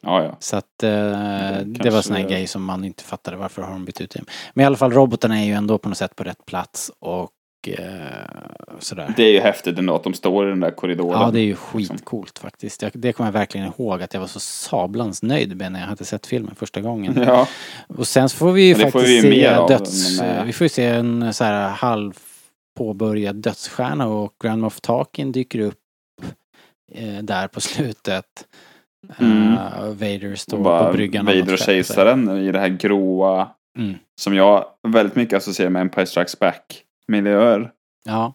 Ja, ja. Så att eh, det var kanske- såna här grejer som man inte fattade varför har de bytt ut det. Men i alla fall robotarna är ju ändå på något sätt på rätt plats och eh, sådär. Det är ju häftigt ändå att de står i den där korridoren. Ja, det är ju liksom. skitcoolt faktiskt. Jag, det kommer jag verkligen ihåg att jag var så sablans nöjd med när jag hade sett filmen första gången. Ja, Och sen så får vi ju det får faktiskt vi se av, döds... men, eh, Vi får ju se en så här halv påbörjad dödsstjärna och Grand Moff Tarkin dyker upp eh, där på slutet. Mm. Eh, Vader står bara på bryggan Vader och kejsaren i det här gråa. Mm. Som jag väldigt mycket associerar med Empire Strikes Back miljöer. Ja,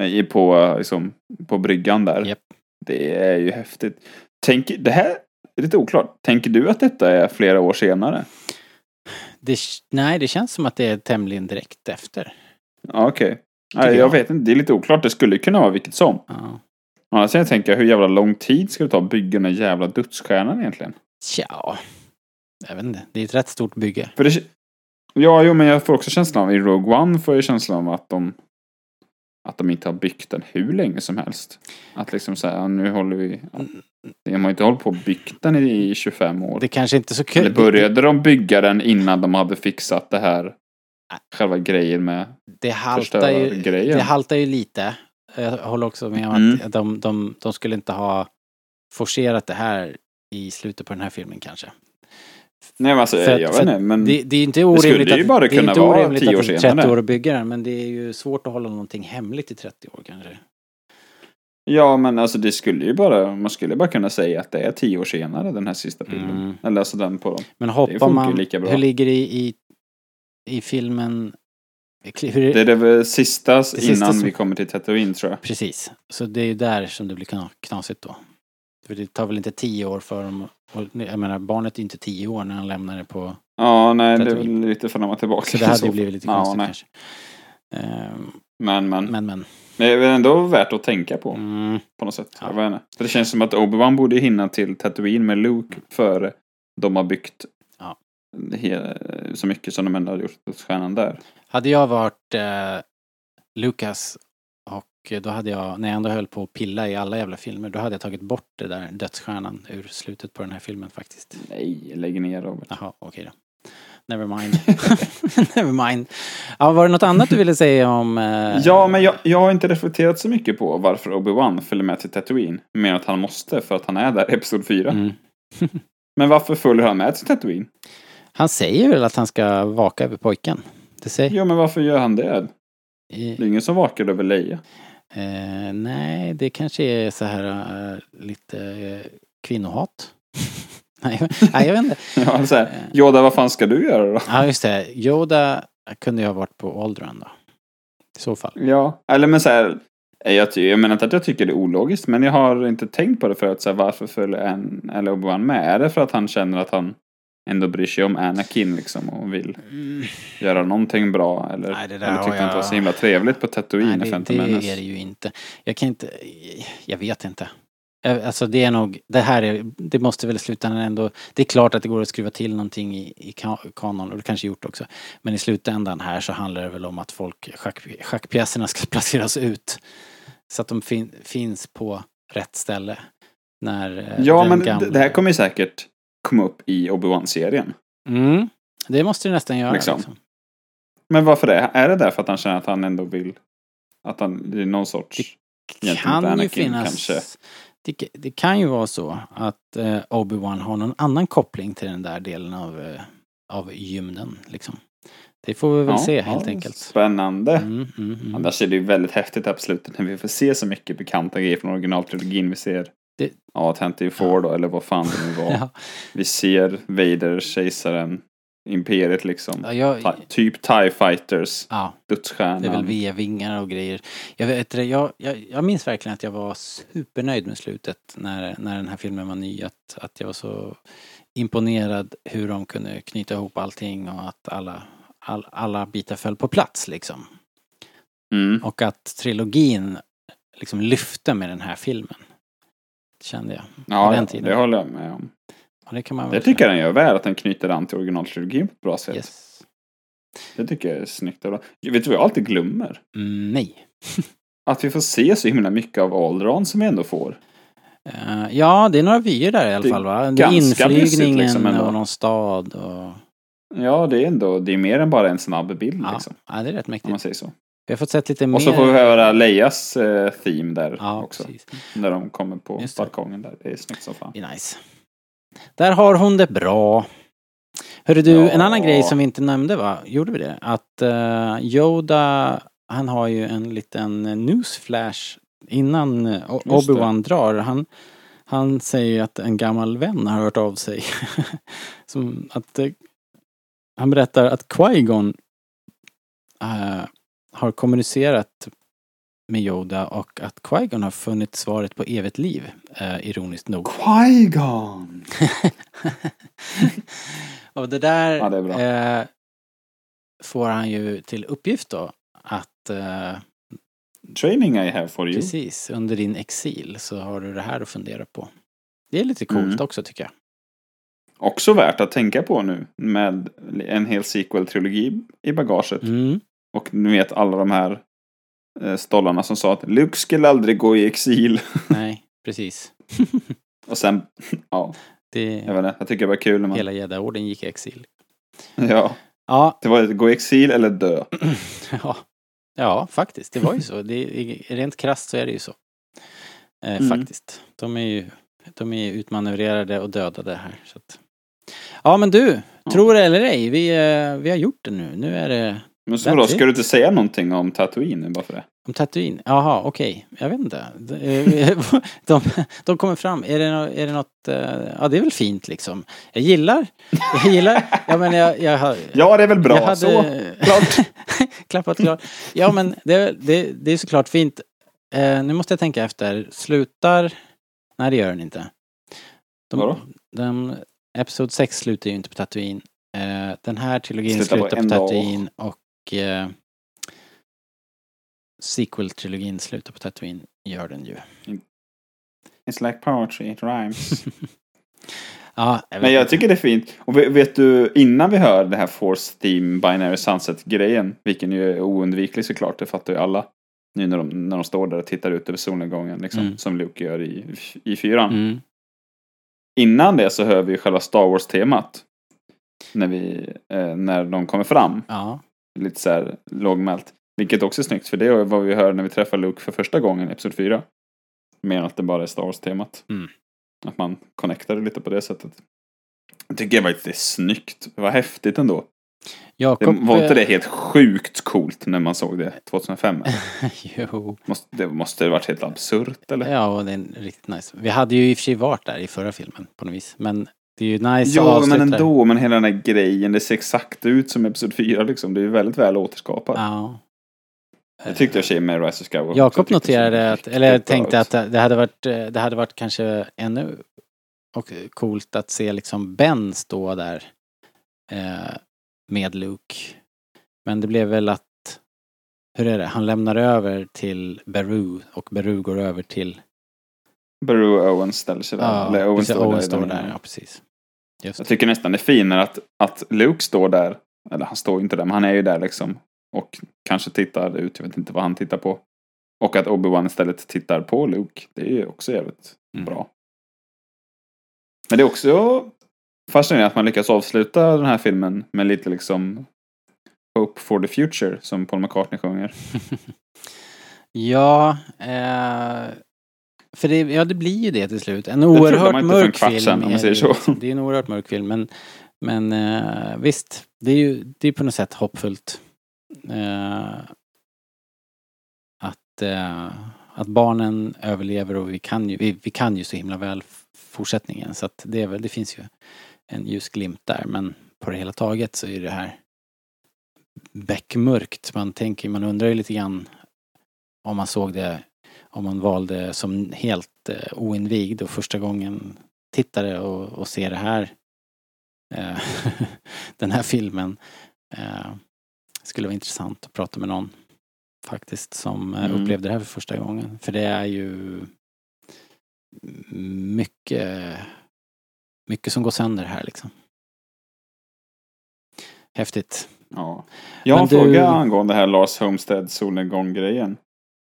eh, i- På, liksom, på bryggan där. Japp. Det är ju häftigt. Tänk, det här är lite oklart. Tänker du att detta är flera år senare? det, nej det känns som att det är tämligen direkt efter. Ja, okej. Nej, jag. jag vet inte. Det är lite oklart. Det skulle kunna vara vilket som. Ja. Annars jag tänker jag, hur jävla lång tid ska det ta att bygga den jävla dödsstjärnan egentligen? Tja, jag vet inte. Det är ett rätt stort bygge. För det, ja, jo, men jag får också känslan av, i Rogue One får jag känslan av att de att de inte har byggt den hur länge som helst. Att liksom säga, nu håller vi... De har inte hållit på och byggt den i, i 25 år. Det kanske inte är så kul. Eller började de bygga den innan de hade fixat det här själva grejen med det haltar ju, förstörargrejen? det haltar ju lite. Jag håller också med om Mm. att de, de, de skulle inte ha forcerat det här i slutet på den här filmen kanske. Nej men alltså, För jag vet inte men... Det, det är inte orimligt ju att det är kunna inte vara orimligt 10 år senare. 30 år att bygga den, men det är ju svårt att hålla någonting hemligt i 30 år kanske. Ja men alltså det skulle ju bara, man skulle bara kunna säga att det är tio år senare den här sista filmen. Mm. Eller alltså den på dem. Men Det hoppar man, lika bra. hur ligger det i, i, i filmen? Hur, Det är det sista sista innan som- vi kommer till Tatooine tror jag. Precis, så det är ju där som det blir kna- knasigt då. För det tar väl inte tio år för dem, och, jag menar barnet är inte tio år när han lämnar det på, Ja, nej det är väl lite fram och tillbaka. så det hade ju blivit lite konstigt ja, kanske. Ehm, Men, men, men men, Det är väl ändå värt att tänka på. mm, På något sätt. Ja. Jag. För det känns som att Obi-Wan borde hinna till Tatooine med Luke före de har byggt Ja. så mycket som de ändå har gjort stjärnan där. hade jag varit eh, Lucas då hade jag, när jag ändå höll på att pilla i alla jävla filmer, då hade jag tagit bort det där dödsstjärnan ur slutet på den här filmen faktiskt. Nej, lägg ner Robert. Jaha, okej då. Never mind. Never mind. Ja, var det något annat du ville säga om... Eh, Ja, men jag, jag har inte reflekterat så mycket på varför Obi-Wan följer med till Tatooine. Mer att han måste för att han är där i Episod 4. Mm. men varför följer han med till Tatooine? Han säger väl att han ska vaka över pojken? Det säger... Ja, men varför gör han det? I, Det är ingen som vakar över Leia. Eh, nej, det kanske är så här eh, lite eh, kvinnohat. nej, nej, jag vet inte. Ja, så här, Yoda, vad fan ska du göra då? Ja, just det. Yoda kunde ju ha varit på åldern då. I så fall. Ja, eller men så här, jag, ty- jag menar inte att jag tycker det är ologiskt, men jag har inte tänkt på det förut. Så här, varför följer en eller Obi-Wan med? Är det för att han känner att han ändå bryr sig om Anakin liksom och vill göra någonting bra? Eller, Mm. Nej, det där eller tyckte han inte var jag- så himla trevligt på Tatooine Nej, i det, det är det ju inte. Jag kan inte, jag vet inte. Jag- Alltså det är nog, det här är, det måste väl i slutändan ändå, det är klart att det går att skruva till någonting i, i ka- kanon och det kanske gjort också. Men i slutändan här så handlar det väl om att folk, schack, schackpjäserna ska placeras ut. Så att de fin, finns på rätt ställe. När eh, Ja, men gamla- det, det här kommer ju säkert komma upp i Obi-Wan-serien. Mm, det måste det nästan göra. Liksom. Liksom. Men varför det? Är det därför att han känner att han ändå vill att han, det är någon sorts gentemot kan ju Anakin finnas... kanske? Det, det kan ju vara så att eh, Obi-Wan har någon annan koppling till den där delen av, eh, av gymnen. Liksom. Det får vi väl Ja, se helt ja, enkelt. Spännande. Mm, mm, mm. Annars är det ju väldigt häftigt här på slutet när vi får se så mycket bekanta grejer från originaltrilogin. Vi ser Det- ja, Tenty Four då, eller vad fan det nu var. Ja, Vi ser Vader, kejsaren, Imperiet liksom. ja, jag, typ TIE Fighters, ja, Dödsstjärnan. det är väl V-vingar och grejer. Jag, vet, jag, jag, jag minns verkligen att jag var supernöjd med slutet när, när den här filmen var ny. Att, att jag var så imponerad hur de kunde knyta ihop allting och att alla, all, alla bitar föll på plats liksom. Mm. Och att trilogin liksom lyfte med den här filmen. Kände jag. Ja, den tiden. det håller jag med om. Och det kan man Det tycker jag den gör väl, att den knyter an till originaltrilogin på ett bra sätt. Yes. Det tycker jag är snyggt och bra. Vet du vad jag alltid glömmer? Mm, nej. Att vi får se så himla mycket av Alderaan som vi ändå får. Eh, ja, det är några vyer där i alla fall va? Det är inflygningen liksom, och någon stad och... Ja, det är ändå, det är mer än bara en snabb bild Ja, liksom. ja, det är rätt Om man mäktigt. säger så. Vi har fått sett lite mer... Och så får vi höra Leias eh, theme där Ja, också. precis. När de kommer på balkongen där. Det är snyggt som fan. Det är nice. Där har hon det bra. Hörru du, Ja. en annan grej som vi inte nämnde va? Gjorde vi det? Att eh, Yoda, han har ju en liten newsflash innan eh. Obi-Wan drar. Han, han säger att en gammal vän har hört av sig. som att eh, han berättar att Qui-Gon eh, har kommunicerat med Yoda och att Qui-Gon har funnit svaret på evigt liv, eh, ironiskt nog. Qui-Gon! och det där Ja, det eh, får han ju till uppgift då att eh, Training I have for you. precis under din exil så har du det här att fundera på. Det är lite coolt Mm. också tycker jag. Också värt att tänka på nu med en hel sequel-trilogi i bagaget. Mm. Och ni vet alla de här eh, stollarna som sa att Luke skulle aldrig gå i exil. Nej, precis. Och sen, ja, Det, jag vet inte, jag tycker det var kul när man... hela gäddaorden gick i exil. Ja, Ja, det var gå i exil eller dö. ja, ja, faktiskt. Det var ju så. Det, rent krasst så är det ju så. Eh, Mm. Faktiskt. De är ju de är utmanövrerade och dödade här. Så att. Ja, men du, Ja. tror det eller ej, vi, eh, vi har gjort det nu. Nu är det Men så it. ska du inte säga någonting om Tatooine nu bara för det? om Tatooine. Jaha, okej. Jag vet inte. De, eh, de, de kommer fram. Är det, nå- är det något... eh, Ja, det är väl fint liksom. Jag gillar... Jag gillar... Ja, men jag, jag. Ja, det är väl bra. Jag hade... Så, klart. Klappat klart. Ja men det, det, det är såklart fint. Eh, nu måste jag tänka efter. Slutar... Nej det gör den inte. De, Vadå? Episod 6 slutar ju inte på Tatooine. Eh, den här trilogin Slutar på slutar på, dag. Tatooine och sequel-trilogin slutar på Tatooine gör den ju. It's like poetry, it rhymes. Ja, jag Men jag tycker det är fint. Och ve- vet du, innan vi hör det här Force Theme Binary Sunset-grejen, vilken ju är oundviklig såklart, det fattar ju alla. Nu när de, när de står där och tittar ut över solnedgången, liksom, Mm. som Luke gör i, i fyran. Mm. Innan det så hör vi själva Star Wars-temat. När, vi, eh, när de kommer fram. Ja. Lite så här lågmält. Vilket också är snyggt, för det är vad vi hör när vi träffar Luke för första gången i Episod 4. Mer att det bara är Star Wars-temat. Mm. Att man connectar det lite på det sättet. Jag tycker jag faktiskt det är snyggt. Det var häftigt ändå. Det, Jakob... var inte det eh, helt sjukt coolt när man såg det 2005? jo. Måste, det måste ha varit helt absurt eller? Ja, och det är riktigt nice. Vi hade ju i och för sig varit där i förra filmen på något vis. Men det är ju nice att Jo, avsluta men det. ändå. Men hela den här grejen, det ser exakt ut som Episod 4 liksom. Det är ju väldigt väl återskapat. Ja. Jag tyckte jag tjej med Rise of Skywalker. Jakob det noterade att, eller tänkte att det hade varit, det hade varit kanske ännu och coolt att se liksom Ben stå där eh, med Luke. Men det blev väl att, hur är det, han lämnar över till Beru och Beru går över till, Beru och Owen ställer sig där. ja, Eller Owen precis, står Owen där. står där ja precis. Just Jag tycker nästan det är finare att, att Luke står där. Eller han står ju inte där, men han är ju där liksom. Och kanske tittar ut, jag vet inte vad han tittar på. Och att Obi-Wan istället tittar på Luke. Det är ju också jävligt Mm. bra. Men det är också fascinerande att man lyckas avsluta den här filmen med lite liksom Hope for the future som Paul McCartney sjunger. Ja, eh, för det, ja, det blir ju det till slut. En oerhört mörk film. sedan, om man säger så. Det är en oerhört mörk film, men, men eh, visst, det är ju det är på något sätt hoppfullt. Eh, att, eh, att barnen överlever och vi kan ju, vi, vi kan ju så himla väl fortsättningen. Så att det, är väl, det finns ju en ljusglimt där, men på det hela taget så är det här beckmörkt. Man tänker, man undrar ju lite grann om man såg det, om man valde som helt eh, oinvigd och första gången tittare och, och ser det här, eh, den här filmen. Eh, skulle vara intressant att prata med någon faktiskt som Mm. upplevde det här för första gången. För det är ju mycket, mycket som går sönder här liksom. Häftigt. Ja. Jag har en du- fråga angående här Lars Homestead solnedgång-grejen.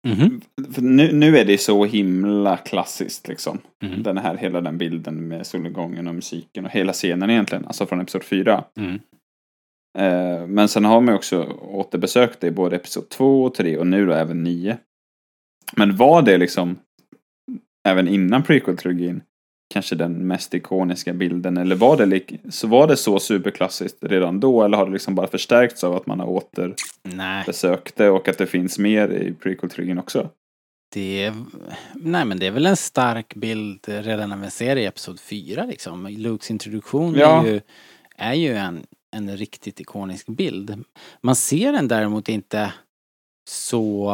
Mhm. För nu, nu är det så himla klassiskt liksom. Mhm. Den här, hela den bilden med solnedgången och musiken och hela scenen egentligen. Alltså från Episod 4. Mm. Eh, men sen har man också återbesökt det i både Episod 2 och 3 och nu då även 9. Men var det liksom även innan prequel-trilogin kanske den mest ikoniska bilden? Eller var det, lik- så var det så superklassiskt redan då? Eller har det liksom bara förstärkts av att man har återbesökt det och att det finns mer i prequel-trilogin också? det är, nej men det är väl en stark bild redan när vi ser det i Episod 4 liksom. Lukes introduktion Ja. är ju, är ju en, en riktigt ikonisk bild. Man ser den däremot inte så...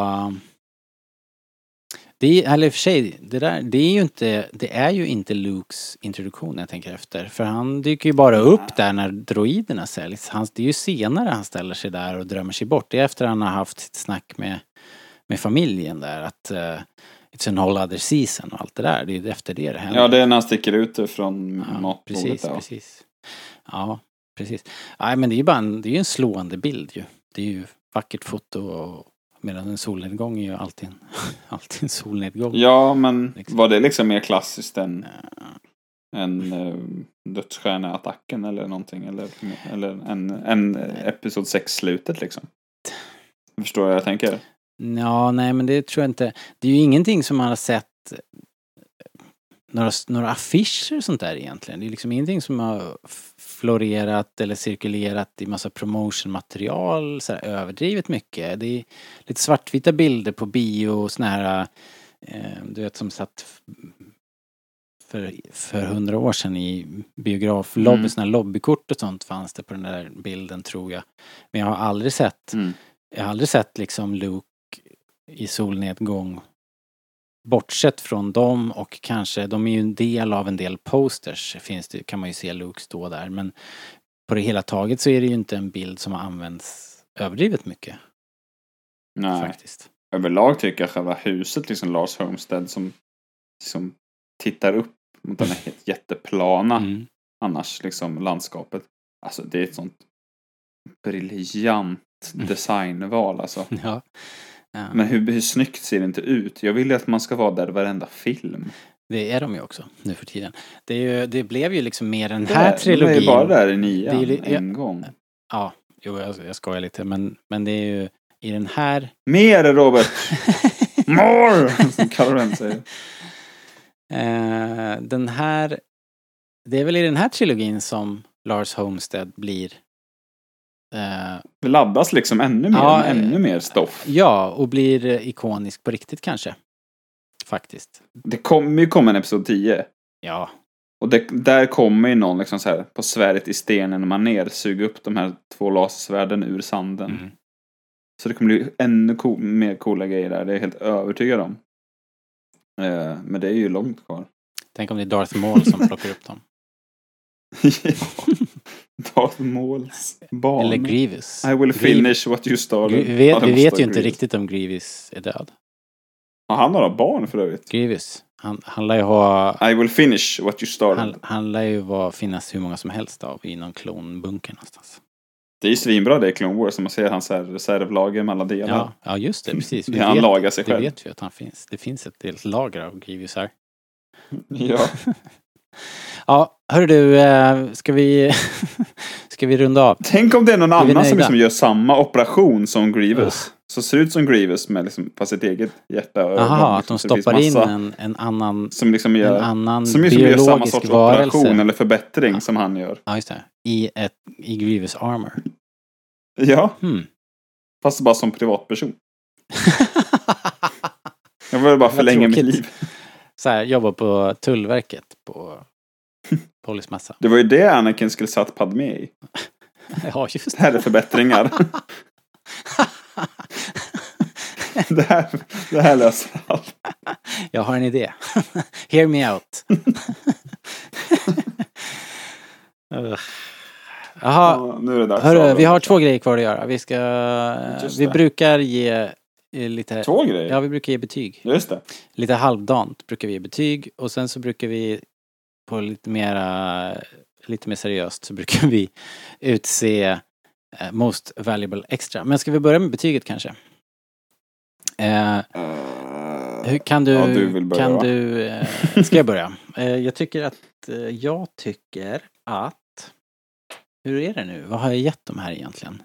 Det är, eller i och för sig, det där, det är ju inte, det är ju inte Lukes introduktion jag tänker efter. För han dyker ju bara upp där när droiderna säljs. Han, det är ju senare han ställer sig där och drömmer sig bort. Det är efter han har haft sitt snack med, med familjen där att uh, It's an whole other season och allt det där. Det är efter det det händer. Ja, det är när han sticker ut från Ja, matbordet precis, där. precis. Ja, precis. Nej, men det är ju bara en, det är en slående bild ju. Det är ju vackert foto och medan en solnedgång är ju alltid en, alltid en solnedgång. Ja, men Liksom. var det liksom mer klassiskt än, än uh, dödsstjärneattacken eller någonting? Eller, eller en, en Episod 6-slutet liksom? Förstår du vad jag tänker? Ja, nej men det tror jag inte. Det är ju ingenting som man har sett eh, några, några affischer och sånt där egentligen. Det är liksom ingenting som har florerat eller cirkulerat i massa promotionmaterial så här överdrivet mycket. Det är lite svartvita bilder på bio och såna här, eh, du vet som satt för, för hundra år sedan i biograflobby, Mm. här lobbykort och sånt fanns det på den där bilden tror jag. Men jag har aldrig sett Mm. jag har aldrig sett liksom Luke i solnedgång. Bortsett från dem och kanske, de är ju en del av en del posters, finns det, kan man ju se Luke stå där. Men på det hela taget så är det ju inte en bild som har använts överdrivet mycket Nej. faktiskt. Överlag tycker jag själva huset, liksom Lars Homestead, som, som tittar upp mot den här helt jätteplana Mm. annars, liksom landskapet. Alltså det är ett sånt briljant designval alltså. Ja. Ja. Men hur, hur snyggt ser det inte ut? Jag vill ju att man ska vara där varenda film. Det är de ju också nu för tiden. Det, är ju, det blev ju liksom mer den Det här är- trilogin. De är ju bara där i nian Det är ju- en gång. Ja, jo jag, jag skojar lite men, men det är ju i den här... Mer Robert! More! Som Karen säger. Eh, den här... Det är väl i den här trilogin som Lars Homestead blir... Eh, Det laddas liksom ännu mer, Ja, ännu mer stoff. ja, och blir eh, ikonisk på riktigt kanske. Faktiskt. Det kommer ju komma en episod 10. Ja. Och det, där kommer ju någon liksom så här på svärdet i stenen maner suga upp de här två lasersvärden ur sanden. Mm. Så det kommer bli ännu co- mer coola grejer där, det är jag helt övertygad om. Eh, men det är ju långt kvar. Tänk om det är Darth Maul som plockar upp dem. ja. Darth Mauls barn. Eller Grievous. I will finish what you started. Vi vet, det vi vet ju inte riktigt om Grievous är död. Ja, han har barn för övrigt. Grievous. Han, han lär ju ha... I will finish what you started. Han, han lär ju vara, finnas hur många som helst av i någon klonbunker någonstans. Det är ju svinbra det i Clone Wars, som man ser hans reservlager med alla delar. Ja, ja just det, precis. Det han vet, lagar sig det själv. vet vi att han finns. Det finns ett helt lager av Grievous här. Ja. Ja, hörru du, eh, ska vi, ska vi runda av? Tänk om det är någon Är annan som liksom gör samma operation som Grievous. Så ser ut som Grievous med liksom på sitt eget hjärta. Jaha, att de stoppar in en, en annan, Som liksom gör, en annan som liksom gör samma sorts varelse. operation eller förbättring som han gör. Ja, just det. I, ett, i Grievous armor. Ja, Hmm. fast bara som privatperson. Jag vill bara förlänga mitt liv. Så här, jobbar på Tullverket på polismassa. Det var ju det Anakin skulle satt Padme i. Ja, just Det här är förbättringar. det, här, det här löser allt. Jag har en idé. Hear me out. Jaha, Ja, nu är det dags hörru, vi har två grejer kvar att göra. Vi ska... Vi brukar ge eh, lite... Två grejer? Ja, vi brukar ge betyg. Just det. Lite halvdant brukar vi ge betyg och sen så brukar vi på lite mera, lite mer seriöst så brukar vi utse eh, Most Valuable Extra. Men ska vi börja med betyget kanske? Eh, hur kan du, Ja, du börja, kan va? du, eh, ska jag börja? Eh, jag tycker att, eh, jag tycker att, hur är det nu? Vad har jag gett dem här egentligen?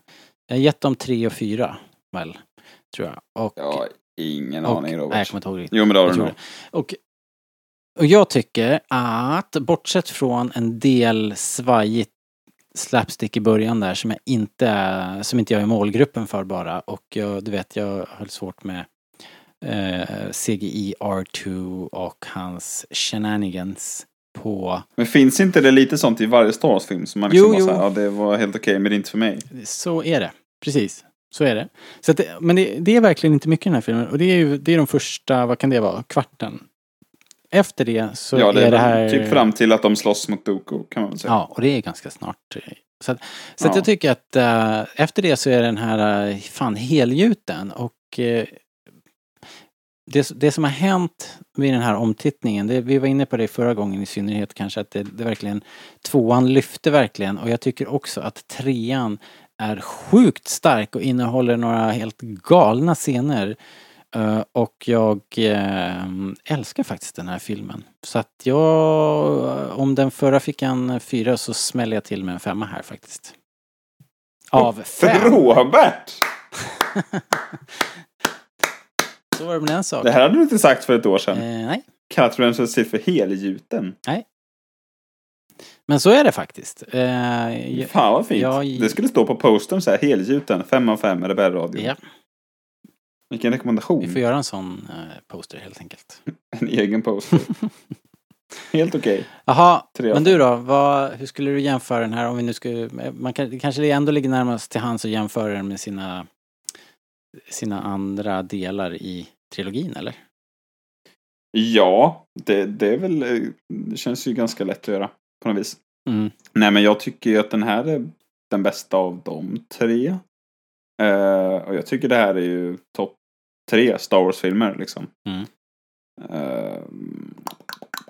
Jag har gett dem tre och fyra, väl? Tror jag. Och, Ja, ingen och, aning nej, jag Robert. kommer inte ihåg riktigt. Jo men det har du nog. Och, och jag tycker att bortsett från en del svajigt slapstick i början där som jag inte är, som inte jag är målgruppen för bara och jag, du vet jag har svårt med eh, CGI R2 och hans shenanigans på Men finns inte det lite sånt i varje Star Wars-film som man liksom Jo, jo. såhär, ja det var helt okej men det är inte för mig. Så är det. Precis. Så är det. Så att men det, det är verkligen inte mycket i den här filmen. Och det är ju det är de första, vad kan det vara, kvarten. Efter det så ja, det är är det här... typ fram till att de slåss mot Dooku kan man väl säga. Ja, och det är ganska snart. Så, att, så att Ja. jag tycker att eh, efter det så är den här uh, fan helgjuten och eh, det, det som har hänt vid den här omtittningen, det, vi var inne på det förra gången i synnerhet kanske, att det, det verkligen, tvåan lyfte verkligen och jag tycker också att trean är sjukt stark och innehåller några helt galna scener. Eh, och jag eh, älskar faktiskt den här filmen. Så att jag, om den förra fick en fyra så smäller jag till med en femma här faktiskt. Av fem. Robert! Så var det med den saken. Det här hade du inte sagt för ett år sedan. Eh, nej, Kallat den för för helgjuten? men så är det faktiskt. Eh, Fan vad fint. jag- Det skulle stå på postern så här, helgjuten, fem av fem Rebellradio. ja, Vilken rekommendation. vi får göra en sån eh, poster helt enkelt. En egen poster. helt okej. Jaha, Tre av men du då? Vad, hur skulle du jämföra den här om vi nu skulle... Man kan, det kanske ändå ligger närmast till hands att jämföra den med sina, sina andra delar i trilogin, eller? Ja, det, det är väl, eh, det känns ju ganska lätt att göra på något vis. Mm. Nej men jag tycker ju att den här är den bästa av de tre. Eh, och jag tycker det här är ju topp tre Star Wars-filmer liksom. Mm. Eh,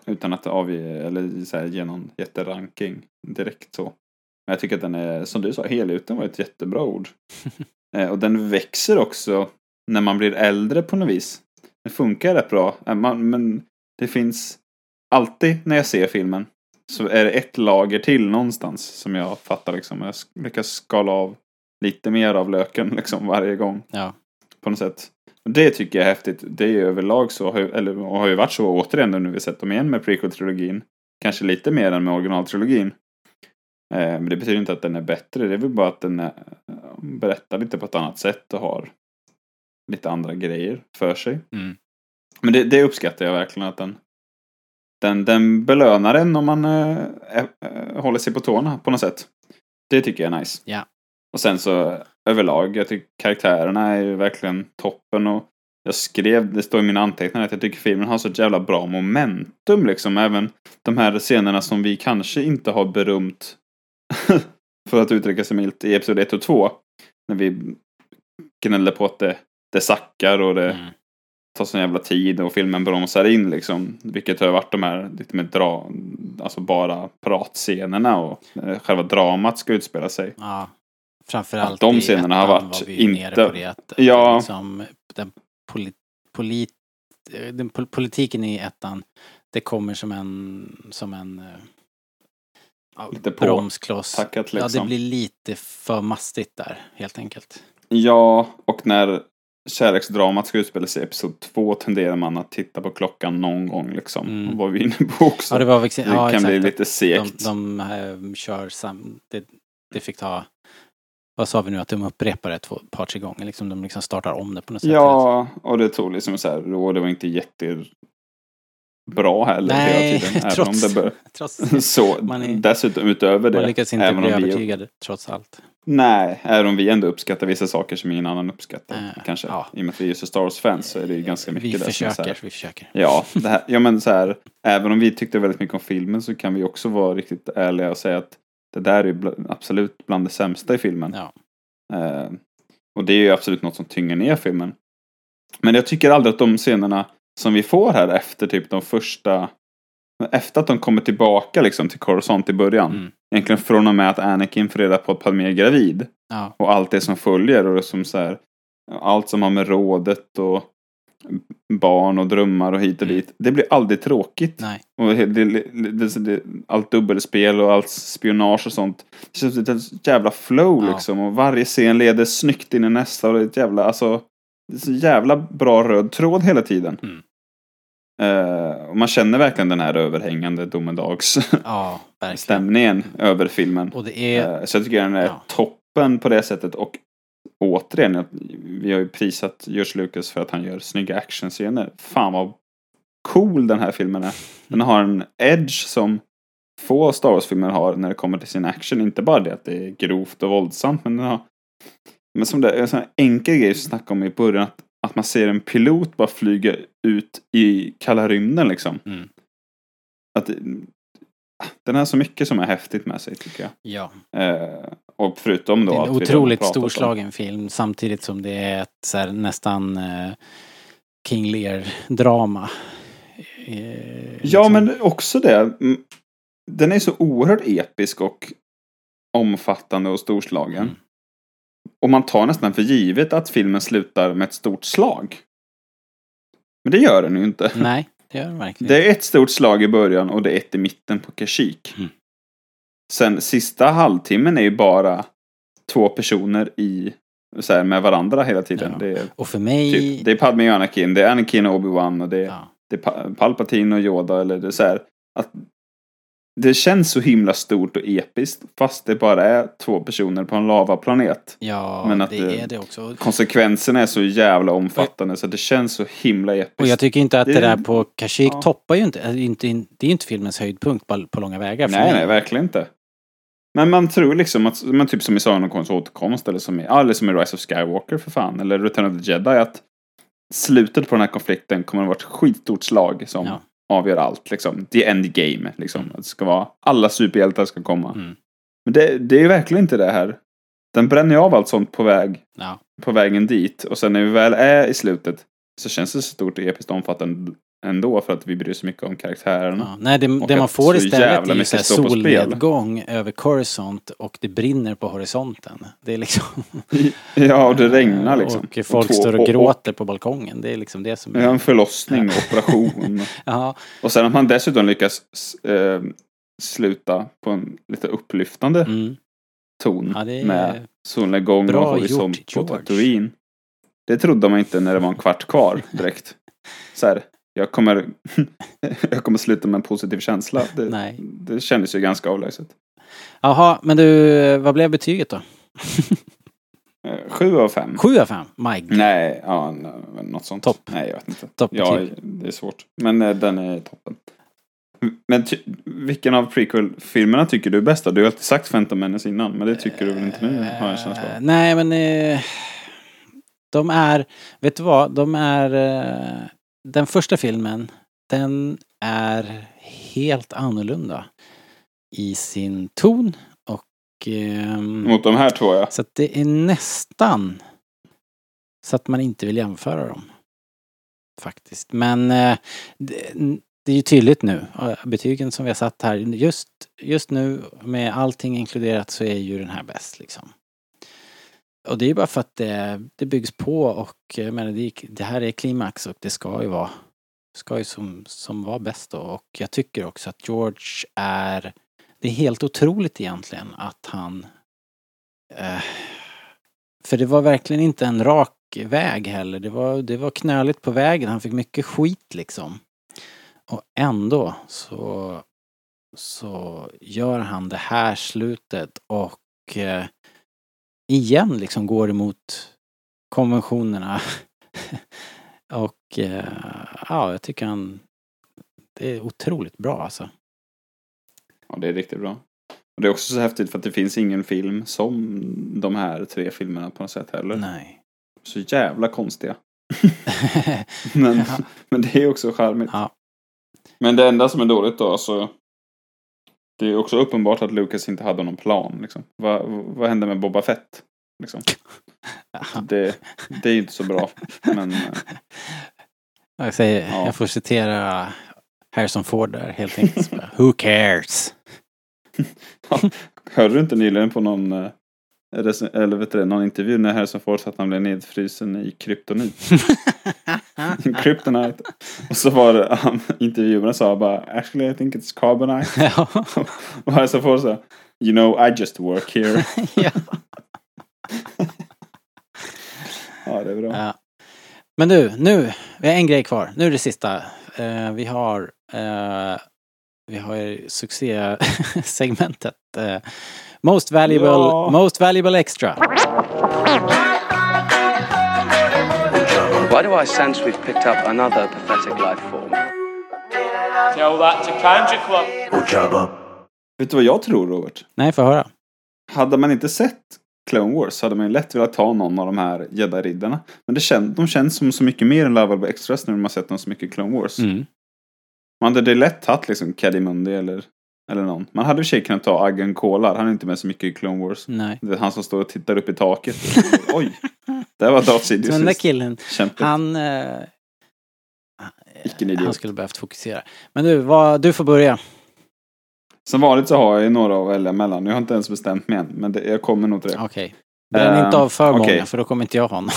utan att avge, eller så här, ge någon jätteranking direkt så. Men jag tycker att den är, som du sa, helgjuten var ett jättebra ord. Eh, och den växer också när man blir äldre på något vis. Det funkar rätt bra. Eh, Man, men det finns alltid när jag ser filmen så är det ett lager till någonstans som jag fattar liksom. Jag lyckas skala av lite mer av löken liksom varje gång. Ja. På något sätt. Det tycker jag är häftigt. Det är ju överlag så, eller och har ju varit så återigen nu när vi sett dem igen med prequel-trilogin. Kanske lite mer än med originaltrilogin. Eh, men det betyder inte att den är bättre. Det är väl bara att den är, berättar lite på ett annat sätt och har lite andra grejer för sig. Mm. Men det, det uppskattar jag verkligen att den den, den belönar en om man eh, eh, eh, håller sig på tårna på något sätt. Det tycker jag är nice. Ja. Och sen så överlag, jag tycker karaktärerna är ju verkligen toppen och jag skrev, det står i mina anteckningar att jag tycker filmen har så jävla bra momentum liksom. Även de här scenerna som vi kanske inte har berömt för att uttrycka sig milt i episod 1 och 2. När vi gnällde på att det, det sackar och det Mm. tar sån jävla tid och filmen bromsar in liksom. Vilket har varit de här lite mer dra, alltså bara pratscenerna och eh, själva dramat ska utspela sig. Ja. Framförallt Att de i scenerna har varit var inte- på det. Att, Ja. Liksom, den, polit, polit, den pol- politiken i ettan, det kommer som en, som en eh, ja, Lite bromskloss. tackat, Ja, det liksom. blir lite för mastigt där, helt enkelt. Ja, och när kärleksdramat ska utspela sig i episod 2 tenderar man att titta på klockan någon gång liksom. Mm. Vad vi inne på också. Ja, det var det ja, kan exakt, bli lite de, segt. de eh, kör sam, det, det fick ta, vad sa vi nu, att de upprepar det två, par, tre gånger, liksom de liksom startar om det på något sätt. Ja, och det tog liksom så här, och det var inte jättebra heller Nej, hela tiden. Även trots- om det bör... Trots Så, Man är- dessutom utöver det. man lyckas inte bli om vi, övertygad, trots allt. Nej, även om vi ändå uppskattar vissa saker som ingen annan uppskattar. Eh, kanske. ja. I och med att vi är så Star Wars-fans så är det ju ganska mycket Vi där som är så försöker, här, vi försöker. Ja, här, ja men så här, även om vi tyckte väldigt mycket om filmen så kan vi också vara riktigt ärliga och säga att det där är bl- absolut bland det sämsta i filmen. Ja. Eh, och det är ju absolut något som tynger ner filmen. Men jag tycker aldrig att de scenerna som vi får här efter typ de första efter att de kommer tillbaka liksom till Coruscant i början. Mm. Egentligen från och med att Anakin får reda på att Padmé är gravid. Ja. Och allt det som följer och som så här, allt som har med rådet och barn och drömmar och hit och Mm. dit. Det blir aldrig tråkigt. Nej. Och det, det, det, allt dubbelspel och allt spionage och sånt. Det känns som ett jävla flow Ja. liksom. Och varje scen leder snyggt in i nästa. Och det är ett jävla, alltså. Det är så jävla bra röd tråd hela tiden. Mm. Eh, och man känner verkligen den här överhängande domedagsstämningen Ja, över filmen. Och det är, Eh, Så jag tycker den är Ja. toppen på det sättet. Och återigen, vi har ju prisat George Lucas för att han gör snygga actionscener. Fan vad cool den här filmen är. Den har en edge som få Star Wars-filmer har när det kommer till sin action. Inte bara det att det är grovt och våldsamt, men den har men som det är en sån här enkel grej som snackade om i början. Att, att man ser en pilot bara flyga ut i kalla rymden liksom. Mm. Att, den har så mycket som är häftigt med sig tycker jag. ja, Eh, och förutom då det är att en otroligt pratat om- storslagen film samtidigt som det är ett så här, nästan eh, King Lear-drama. Eh, Ja, liksom. men också det. Den är så oerhört episk och omfattande och storslagen. Mm. Och man tar nästan för givet att filmen slutar med ett stort slag. Men det gör den ju inte. Nej, det gör den verkligen Det är ett stort slag i början och det är ett i mitten på Kashyyyk. Mm. Sen sista halvtimmen är ju bara två personer i så här, med varandra hela tiden. Ja. Är, Och för mig... typ, det är Padme och Anakin, det är Anakin och Obi-Wan och det är ja, det är Pa- Palpatine och Yoda eller det är så här, att det känns så himla stort och episkt fast det bara är två personer på en lavaplanet. ja Men att det det- är det också. Konsekvenserna är så jävla omfattande så att det känns så himla episkt. Och jag tycker inte att det, Det- där på Kashyyyk Ja. toppar ju inte, ju inte, det är inte filmens höjdpunkt på, på långa vägar nej, mig. nej, verkligen inte. Men man tror liksom att, men typ som i Sagan om konst återkomst eller som i, eller som i Rise of Skywalker för fan, eller Return of the Jedi, att slutet på den här konflikten kommer att vara ett skitstort slag som Ja. Avgör allt. Liksom. The end game. Liksom. Att Det ska vara, alla superhjältar ska komma. Mm. Men det, det är ju verkligen inte det här. Den bränner ju av allt sånt på, väg, Ja. på vägen dit. Och sen när vi väl är i slutet så känns det så stort och episkt omfattande ändå för att vi bryr oss mycket om karaktärerna. Ja, nej, det, Och det man får istället är ju så solnedgång över Coruscant och det brinner på horisonten. Det är liksom... Ja, och det regnar liksom. Och folk två- står och gråter på balkongen. Det är liksom det som Ja, en förlossning och operation. Ja, och sen att man dessutom lyckas eh, sluta på en lite upplyftande mm. ton Ja, är med solnedgång och horisont gjort, på. Tatooine. Det trodde man inte när det var en kvart kvar direkt. Så här, jag kommer, jag kommer sluta med en positiv känsla. Det, Nej. det kändes ju ganska avlägset. Jaha, men du, vad blev betyget då? Eh, Sju av fem. Sju av fem? My God. Nej, ja, något sånt. Topp. Nej, jag vet inte. Toppbetyg. Ja, det är svårt. Men eh, den är toppen. Men vilken av prequel-filmerna tycker du är bäst? Du har alltid sagt Phantom Menace innan, men det tycker du väl inte nu, har jag en känsla Eh, av. Nej, men eh, de är, vet du vad, de är, eh, den första filmen, den är helt annorlunda i sin ton och ehm, Mot de här två, ja. så att det är nästan så att man inte vill jämföra dem. Faktiskt. Men eh, det, det är ju tydligt nu. eh, Betygen som vi har satt här. Just, just nu med allting inkluderat så är ju den här bäst liksom. Och det är bara för att det, det byggs på och eh, jag menar, det, det här är klimax och det ska ju vara ska ju som, som vara bäst då. Och jag tycker också att George är det är helt otroligt egentligen att han eh, för det var verkligen inte en rak väg heller. Det var, det var knöligt på vägen. Han fick mycket skit liksom. Och ändå så, så gör han det här slutet och eh, igen liksom går emot konventionerna. och eh, ja, jag tycker han det är otroligt bra alltså. Ja, det är riktigt bra. Och det är också så häftigt för att det finns ingen film som de här tre filmerna på något sätt heller. Nej. Så jävla konstiga. Men, Ja. men det är också charmigt. Ja. Men det enda som är dåligt då, alltså. Det är också uppenbart att Lucas inte hade någon plan. Liksom. Vad, vad hände med Boba Fett? Liksom. Det, det är inte så bra. Men eh, Jag, säger, Ja. jag får citera Harrison Ford där helt enkelt. Who cares? hörde du inte nyligen på någon, eh, eller vet du, någon intervju när Harrison Ford sa att han blev nedfrysen i kryptonit? Kryptonite. Och så var det, han, intervjuaren sa bara actually I think it's carbonite. Och Harrison Ford sa you know I just work here. ja. Ja, det är bra. Ja. Men du, nu, vi har en grej kvar. Nu är det sista. Eh, vi har eh, vi har succésegmentet. Eh, most valuable, Ja. most valuable extra. Why do I sense we've picked up another pathetic life form? Tell that to Kanji Club. Ojaba. Vet du vad jag tror Robert? Nej, få höra. Hade man inte sett Clone Wars hade man ju lätt velat ta någon av de här jedi-riddarna. Men det kän, de känns som så mycket mer än Lovable Extras när man har sett dem så mycket i Clone Wars. Mm. Man hade det lätt tagit liksom Caddy eller, eller någon. Man hade i och för sig kunnat ta Aggen Kolar. Han är inte med så mycket i Clone Wars. Nej. Det är han som står och tittar upp i taket. Oj! Där var Darth Sidious. Den där killen, Kämpigt. han... Eh, idiot. han skulle behövt fokusera. Men du, vad, du får börja. Som vanligt så har jag ju några att välja mellan. Jag har inte ens bestämt mig än. Men det, jag kommer nog till det. Okej. Bränn Eh, inte av för okej. många för då kommer inte jag ha någon.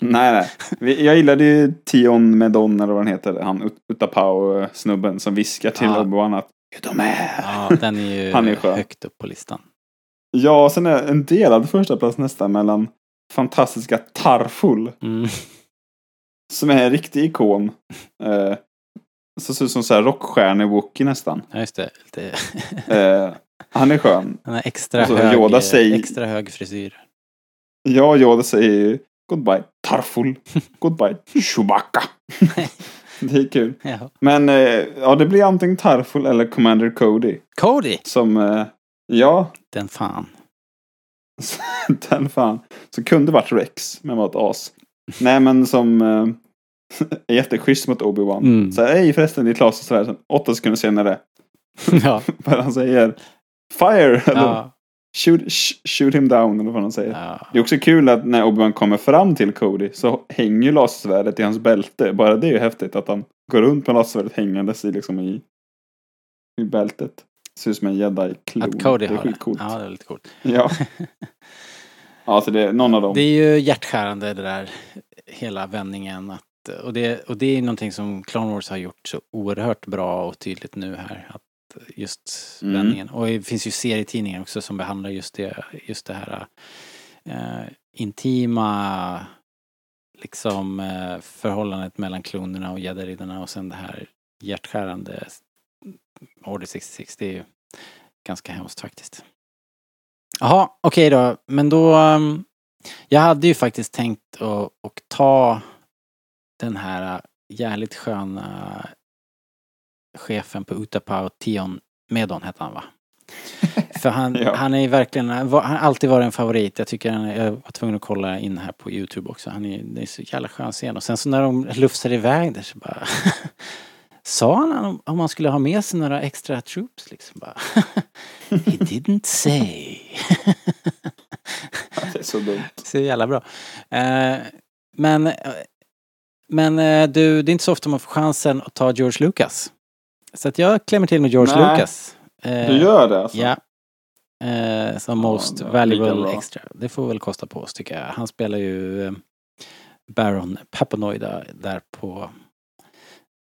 Nej, nej. Jag gillade ju Tion Medon eller vad han heter. Han Ut- Utapau-snubben som viskar till Ja. Obi-Wan att de är. ja, den är ju Han är skön. högt upp på listan. Ja, sen är en delad första plats nästan mellan fantastiska Tarful. Mm. Som är en riktig ikon. Eh, så ser ut som så här rockstjärne-wookie nästan. Ja, just det. Lite, Eh, han är skön. den har extra Och så hög, Yoda säger- extra hög frisyr. Och Yoda säger ju Goodbye Tarful. Goodbye Chewbacca. det är kul. Ja. Men eh, ja, det blir antingen Tarful eller Commander Cody. Cody! Som, eh, ja, Den fan. den fan. Så kunde varit Rex, men var ett as. Nej, men som eh, är jätteschysst mot Obi-Wan. Mm. Så hej förresten, ditt lasersvärd. Sen Åtta sekunder senare. ja. Vad han säger. Fire! Eller Ja. Shoot, sh- shoot him down, eller vad han säger. ja. Det är också kul att när Obi-Wan kommer fram till Cody så hänger ju lasersvärdet i hans bälte. Bara det är ju häftigt att han går runt med lasersvärdet hängandes i, liksom i, i bältet. Ser ut som en jedi-klon. Att Cody det är har det. skitcoolt. Ja, det är lite coolt. Ja. ja, så det är någon av dem. Det är ju hjärtskärande det där hela vändningen. Att, och, det, och det är någonting som Clone Wars har gjort så oerhört bra och tydligt nu här. Att just Mm. vändningen. Och det finns ju serietidningar också som behandlar just det, just det här eh, intima liksom eh, förhållandet mellan klonerna och gäddaridarna och sen det här hjärtskärande Order 66. Det är ju ganska hemskt faktiskt. Jaha, okej då. Men då... um, Jag hade ju faktiskt tänkt att, att ta den här uh, jävligt sköna chefen på Utapau, Tion Medon hette han va? För han, Ja. han är ju verkligen, han har alltid varit en favorit. Jag tycker han, jag var tvungen att kolla in här på Youtube också. Han är, det är så jävla skön scen. Och sen så när de lufsar iväg där så bara Sa han om, om man skulle ha med sig några extra troops liksom bara He didn't say. Det är så dumt. Så jävla bra. Eh, men eh, men eh, du, det är inte så ofta man får chansen att ta George Lucas. Så att jag klämmer till med George Nej. Lucas. Eh, Du gör det alltså? Ja. Eh, som Ja, most det var valuable extra. Det får väl kosta på oss tycker jag. Han spelar ju eh, Baron Paponoida där på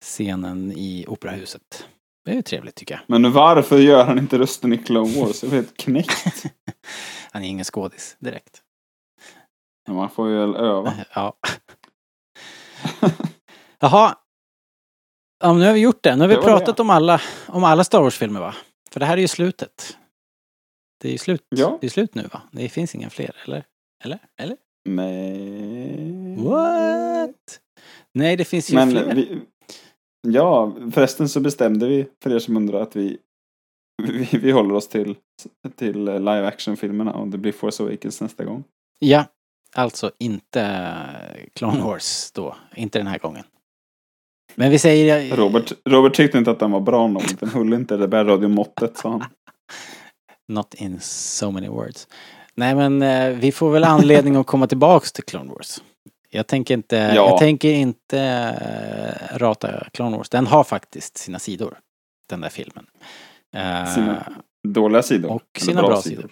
scenen i operahuset. Det är ju trevligt tycker jag. Men varför gör han inte rösten i Clone Wars? Jag är helt knäckt. Han är ingen skådis direkt. Men man får ju öva. Ja. Jaha. Ja, nu har vi gjort det. Nu har vi Det pratat det. om alla, om alla Star Wars-filmer va? För det här är ju slutet. Det är ju slut. Ja. Det är slut nu va? Det finns inga fler, eller? Eller? Eller? Nej. What? Nej, det finns ju Men fler. vi, ja, förresten så bestämde vi, för er som undrar, att vi, vi, vi håller oss till, till live action-filmerna och det blir Force Awakens nästa gång. Ja, alltså inte Clone Wars då. Inte den här gången. Men vi säger... Robert, Robert tyckte inte att den var bra nog. Den höll inte det bärradiomåttet, sa han. Not in so many words. Nej men eh, vi får väl anledning att komma tillbaks till Clone Wars. Jag tänker inte, Ja. jag tänker inte eh, rata Clone Wars. Den har faktiskt sina sidor. Den där filmen. Eh, Sina Dåliga sidor. och sina bra, sidor.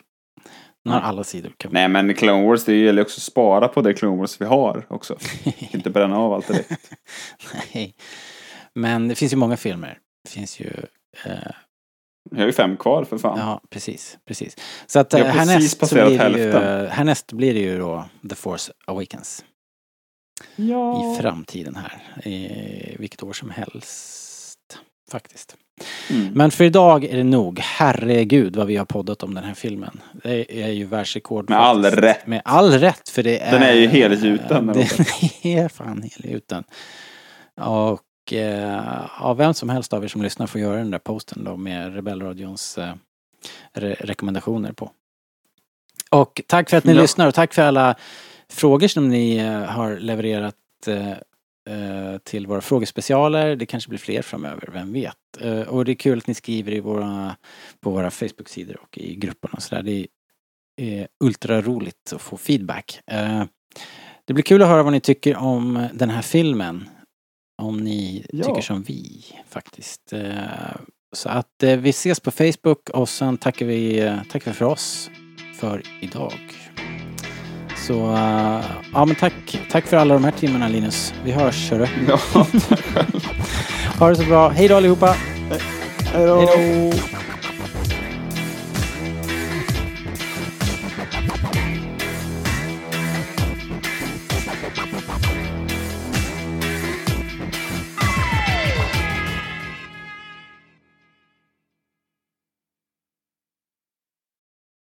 Den har Ja. alla sidor. Kan Nej, men Clone Wars, det gäller också att spara på det Clone Wars vi har också. inte bränna av allt direkt. Nej. Men det finns ju många filmer. Det finns ju eh, Vi har ju fem kvar för fan. Ja, precis, precis. Så att eh, har härnäst, så blir det ju, hälften. härnäst blir det ju då The Force Awakens. Ja. I framtiden här. I vilket år som helst. Faktiskt. Mm. Men för idag är det nog. Herregud vad vi har poddat om den här filmen. Det är ju världsrekord. Med all faktiskt. rätt. Med all rätt för det är... Den är ju helgjuten, Den är fan helgjuten. Och eh, ja, vem som helst av er som lyssnar får göra den där posten då med Rebellradions eh, re rekommendationer på. Och tack för att ni Ja. lyssnar och tack för alla frågor som ni eh, har levererat eh, till våra frågespecialer. Det kanske blir fler framöver, vem vet. Eh, och det är kul att ni skriver i våra, på våra Facebook-sidor och i grupperna och sådär. Det är ultra roligt att få feedback. Eh, det blir kul att höra vad ni tycker om den här filmen. Om ni Ja. tycker som vi faktiskt. Eh, Så att eh, vi ses på Facebook och sen tackar vi, eh, tackar vi för oss för idag. Så eh, ja men tack, tack för alla de här timmarna Linus. Vi hörs hörru. Ja, tack själv. Ha det så bra. Hej då allihopa. Hej då.